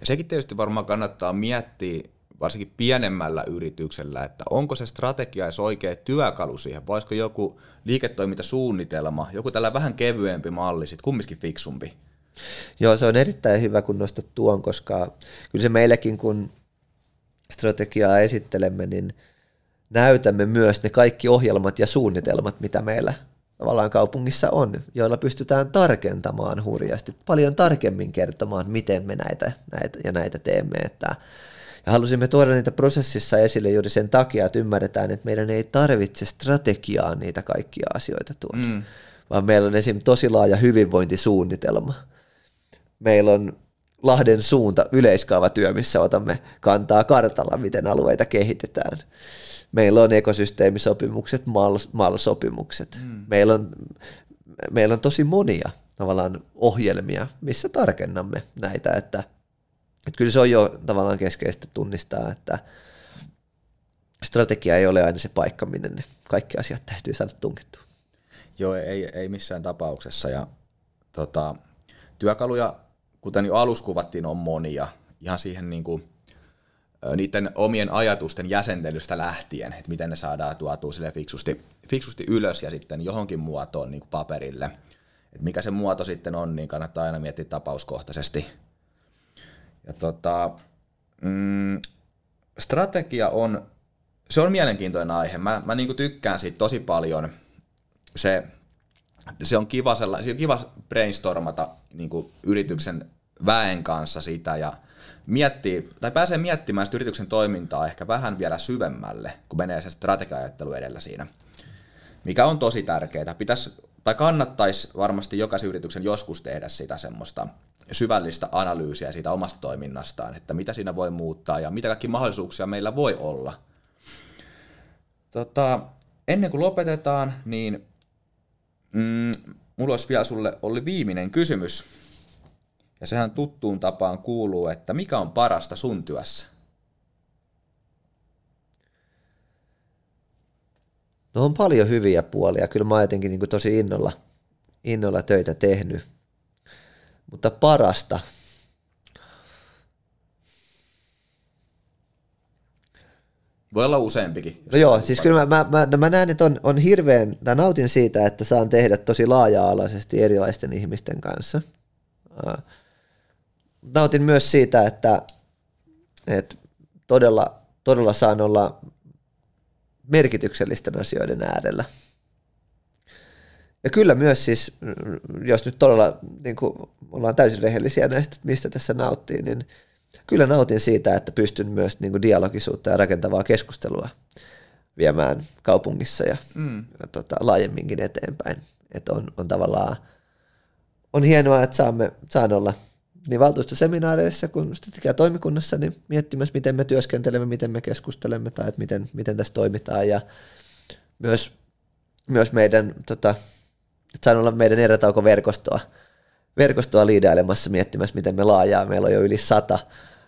Ja sekin tietysti varmaan kannattaa miettiä, varsinkin pienemmällä yrityksellä, että onko se strategia edes oikea työkalu siihen, vai olisiko joku liiketoimintasuunnitelma, joku tällä vähän kevyempi malli, sitten kumminkin fiksumpi. Joo, se on erittäin hyvä, kun nostat tuon, koska kyllä se meillekin, kun strategiaa esittelemme, niin näytämme myös ne kaikki ohjelmat ja suunnitelmat, mitä meillä tavallaan kaupungissa on, joilla pystytään tarkentamaan hurjasti, paljon tarkemmin kertomaan, miten me näitä, näitä ja näitä teemme. Että, ja halusimme tuoda niitä prosessissa esille juuri sen takia, että ymmärretään, että meidän ei tarvitse strategiaa niitä kaikkia asioita tuoda, mm. vaan meillä on esim. tosi laaja hyvinvointisuunnitelma. Meillä on Lahden suunta yleiskaavatyö, missä otamme kantaa kartalla, miten alueita kehitetään meillä on ekosysteemisopimukset, MAL, MAL-sopimukset. Mm. Meillä, on, meillä on tosi monia tavallaan ohjelmia, missä tarkennamme näitä, että, että kyllä se on jo tavallaan keskeistä tunnistaa, että strategia ei ole aina se paikka, minne ne kaikki asiat täytyy saada tunkittua. Joo, ei, ei missään tapauksessa. Ja, tota, työkaluja, kuten jo alussa kuvattiin, on monia. Ihan siihen niin kuin niiden omien ajatusten jäsentelystä lähtien, että miten ne saadaan tuotua sille fiksusti, fiksusti ylös ja sitten johonkin muotoon niin kuin paperille. että mikä se muoto sitten on, niin kannattaa aina miettiä tapauskohtaisesti. Ja tota, mm, strategia on, se on mielenkiintoinen aihe. Mä, mä niin tykkään siitä tosi paljon. Se, se on kiva, se on kiva brainstormata niin yrityksen väen kanssa sitä ja miettii, tai pääsee miettimään sitä yrityksen toimintaa ehkä vähän vielä syvemmälle, kun menee se strategia edellä siinä. Mikä on tosi tärkeää. Pitäisi, tai kannattaisi varmasti jokaisen yrityksen joskus tehdä sitä semmoista syvällistä analyysiä siitä omasta toiminnastaan, että mitä siinä voi muuttaa ja mitä kaikki mahdollisuuksia meillä voi olla. Tota, ennen kuin lopetetaan, niin mm, mulla olisi vielä sulle oli viimeinen kysymys. Ja sehän tuttuun tapaan kuuluu, että mikä on parasta sun työssä? No on paljon hyviä puolia. Kyllä mä oon jotenkin niin tosi innolla, innolla töitä tehnyt. Mutta parasta. Voi olla useampikin. No joo, siis kyllä mä, mä, mä, mä näen, että on, on hirveän, tai nautin siitä, että saan tehdä tosi laaja-alaisesti erilaisten ihmisten kanssa nautin myös siitä, että, että todella, todella saan olla merkityksellisten asioiden äärellä. Ja kyllä myös siis, jos nyt todella niin kuin ollaan täysin rehellisiä näistä, mistä tässä nauttii, niin kyllä nautin siitä, että pystyn myös niin kuin dialogisuutta ja rakentavaa keskustelua viemään kaupungissa ja, mm. ja tota, laajemminkin eteenpäin. Että on, on tavallaan, on hienoa, että saamme, saan olla – niin valtuustoseminaareissa kuin toimikunnassa niin miettimässä, miten me työskentelemme, miten me keskustelemme tai että miten, miten tässä toimitaan ja myös, myös meidän tota, sain olla meidän erätauko-verkostoa verkostoa liidailemassa miettimässä, miten me laajaa. Meillä on jo yli sata,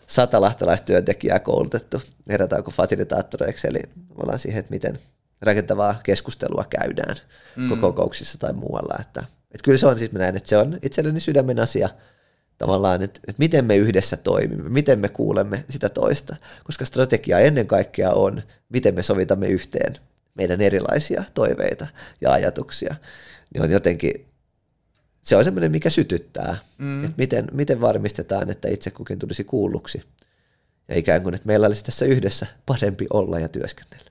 sata lahtelaistyöntekijää koulutettu erätauko-fasilitaattoreiksi, eli ollaan siihen, että miten rakentavaa keskustelua käydään mm. kokouksissa tai muualla. Että, että kyllä se on siis, mä näen, että se on itselleni sydämen asia tavallaan, että, että miten me yhdessä toimimme, miten me kuulemme sitä toista, koska strategia ennen kaikkea on, miten me sovitamme yhteen meidän erilaisia toiveita ja ajatuksia. Niin on jotenkin, se on semmoinen, mikä sytyttää, mm. että miten, miten varmistetaan, että itse kukin tulisi kuulluksi. Ja ikään kuin, että meillä olisi tässä yhdessä parempi olla ja työskennellä.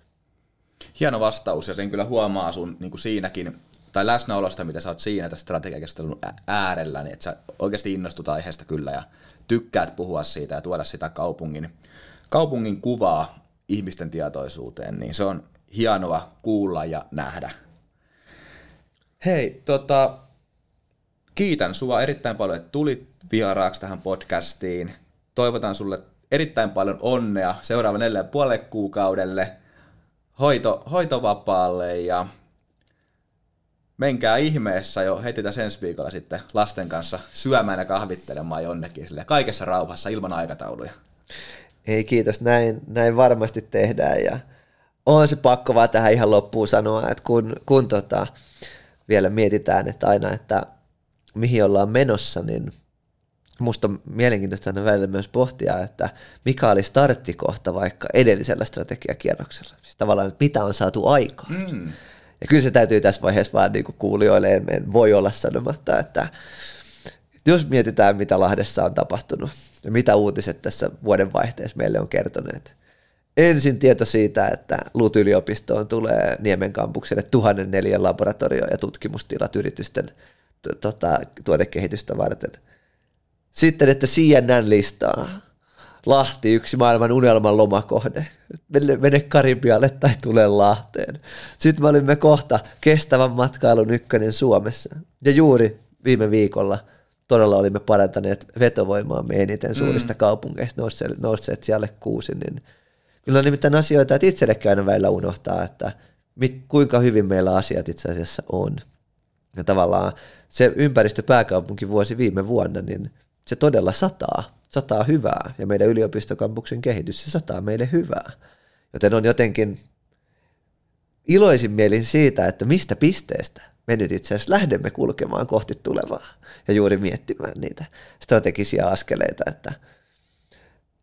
Hieno vastaus, ja sen kyllä huomaa sun niin kuin siinäkin, tai läsnäolosta, mitä sä oot siinä tässä strategiakeskustelun äärellä, niin että sä oikeasti innostut aiheesta kyllä, ja tykkäät puhua siitä ja tuoda sitä kaupungin, kaupungin kuvaa ihmisten tietoisuuteen, niin se on hienoa kuulla ja nähdä. Hei, tota, kiitän sua erittäin paljon, että tulit vieraaksi tähän podcastiin. Toivotan sulle erittäin paljon onnea seuraavan neljän puolelle kuukaudelle hoito, hoitovapaalle ja menkää ihmeessä jo heti tässä ensi viikolla sitten lasten kanssa syömään ja kahvittelemaan jonnekin sille kaikessa rauhassa ilman aikatauluja. Ei kiitos, näin, näin varmasti tehdään ja on se pakko vaan tähän ihan loppuun sanoa, että kun, kun tota, vielä mietitään, että aina, että mihin ollaan menossa, niin musta on mielenkiintoista aina välillä myös pohtia, että mikä oli starttikohta vaikka edellisellä strategiakierroksella. Siis tavallaan, että mitä on saatu aikaan. Mm. Ja kyllä se täytyy tässä vaiheessa vaan niin kuin kuulijoille, en, en voi olla sanomatta, että jos mietitään, mitä Lahdessa on tapahtunut ja mitä uutiset tässä vuodenvaihteessa meille on kertoneet. Ensin tieto siitä, että LUT-yliopistoon tulee Niemen kampukselle 1004 laboratorio- ja tutkimustilat yritysten tota, tuotekehitystä varten. Sitten, että CNN listaa Lahti yksi maailman unelman lomakohde. Mene, mene Karibialle tai tule Lahteen. Sitten me olimme kohta kestävän matkailun ykkönen Suomessa. Ja juuri viime viikolla todella olimme parantaneet vetovoimaamme eniten suurista mm. kaupungeista nousseet, nousseet siellä kuusi. Niin kyllä on nimittäin asioita, että itsellekään aina välillä unohtaa, että mit, kuinka hyvin meillä asiat itse asiassa on. Ja tavallaan se ympäristöpääkaupunki vuosi viime vuonna, niin se todella sataa, sataa hyvää. Ja meidän yliopistokampuksen kehitys, se sataa meille hyvää. Joten on jotenkin iloisin mielin siitä, että mistä pisteestä me nyt itse asiassa lähdemme kulkemaan kohti tulevaa ja juuri miettimään niitä strategisia askeleita. Että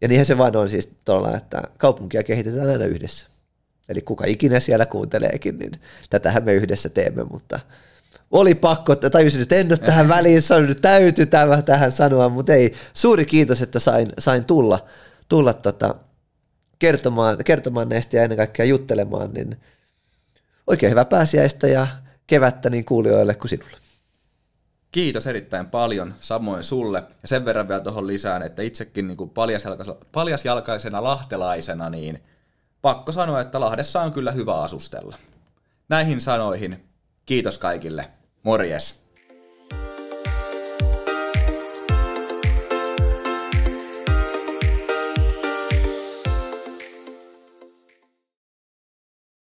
ja niinhän se vaan on siis tuolla, että kaupunkia kehitetään aina yhdessä. Eli kuka ikinä siellä kuunteleekin, niin tätähän me yhdessä teemme, mutta oli pakko, että tajusin, että en nyt tähän väliin sanonut, täytyy tämä tähän sanoa, mutta ei. Suuri kiitos, että sain, sain tulla, tulla tota, kertomaan, kertomaan näistä ja ennen kaikkea juttelemaan, niin oikein hyvää pääsiäistä ja kevättä niin kuulijoille kuin sinulle. Kiitos erittäin paljon, samoin sulle. Ja sen verran vielä tuohon lisään, että itsekin niin kuin paljasjalkaisena lahtelaisena, niin pakko sanoa, että Lahdessa on kyllä hyvä asustella. Näihin sanoihin kiitos kaikille. Morjes!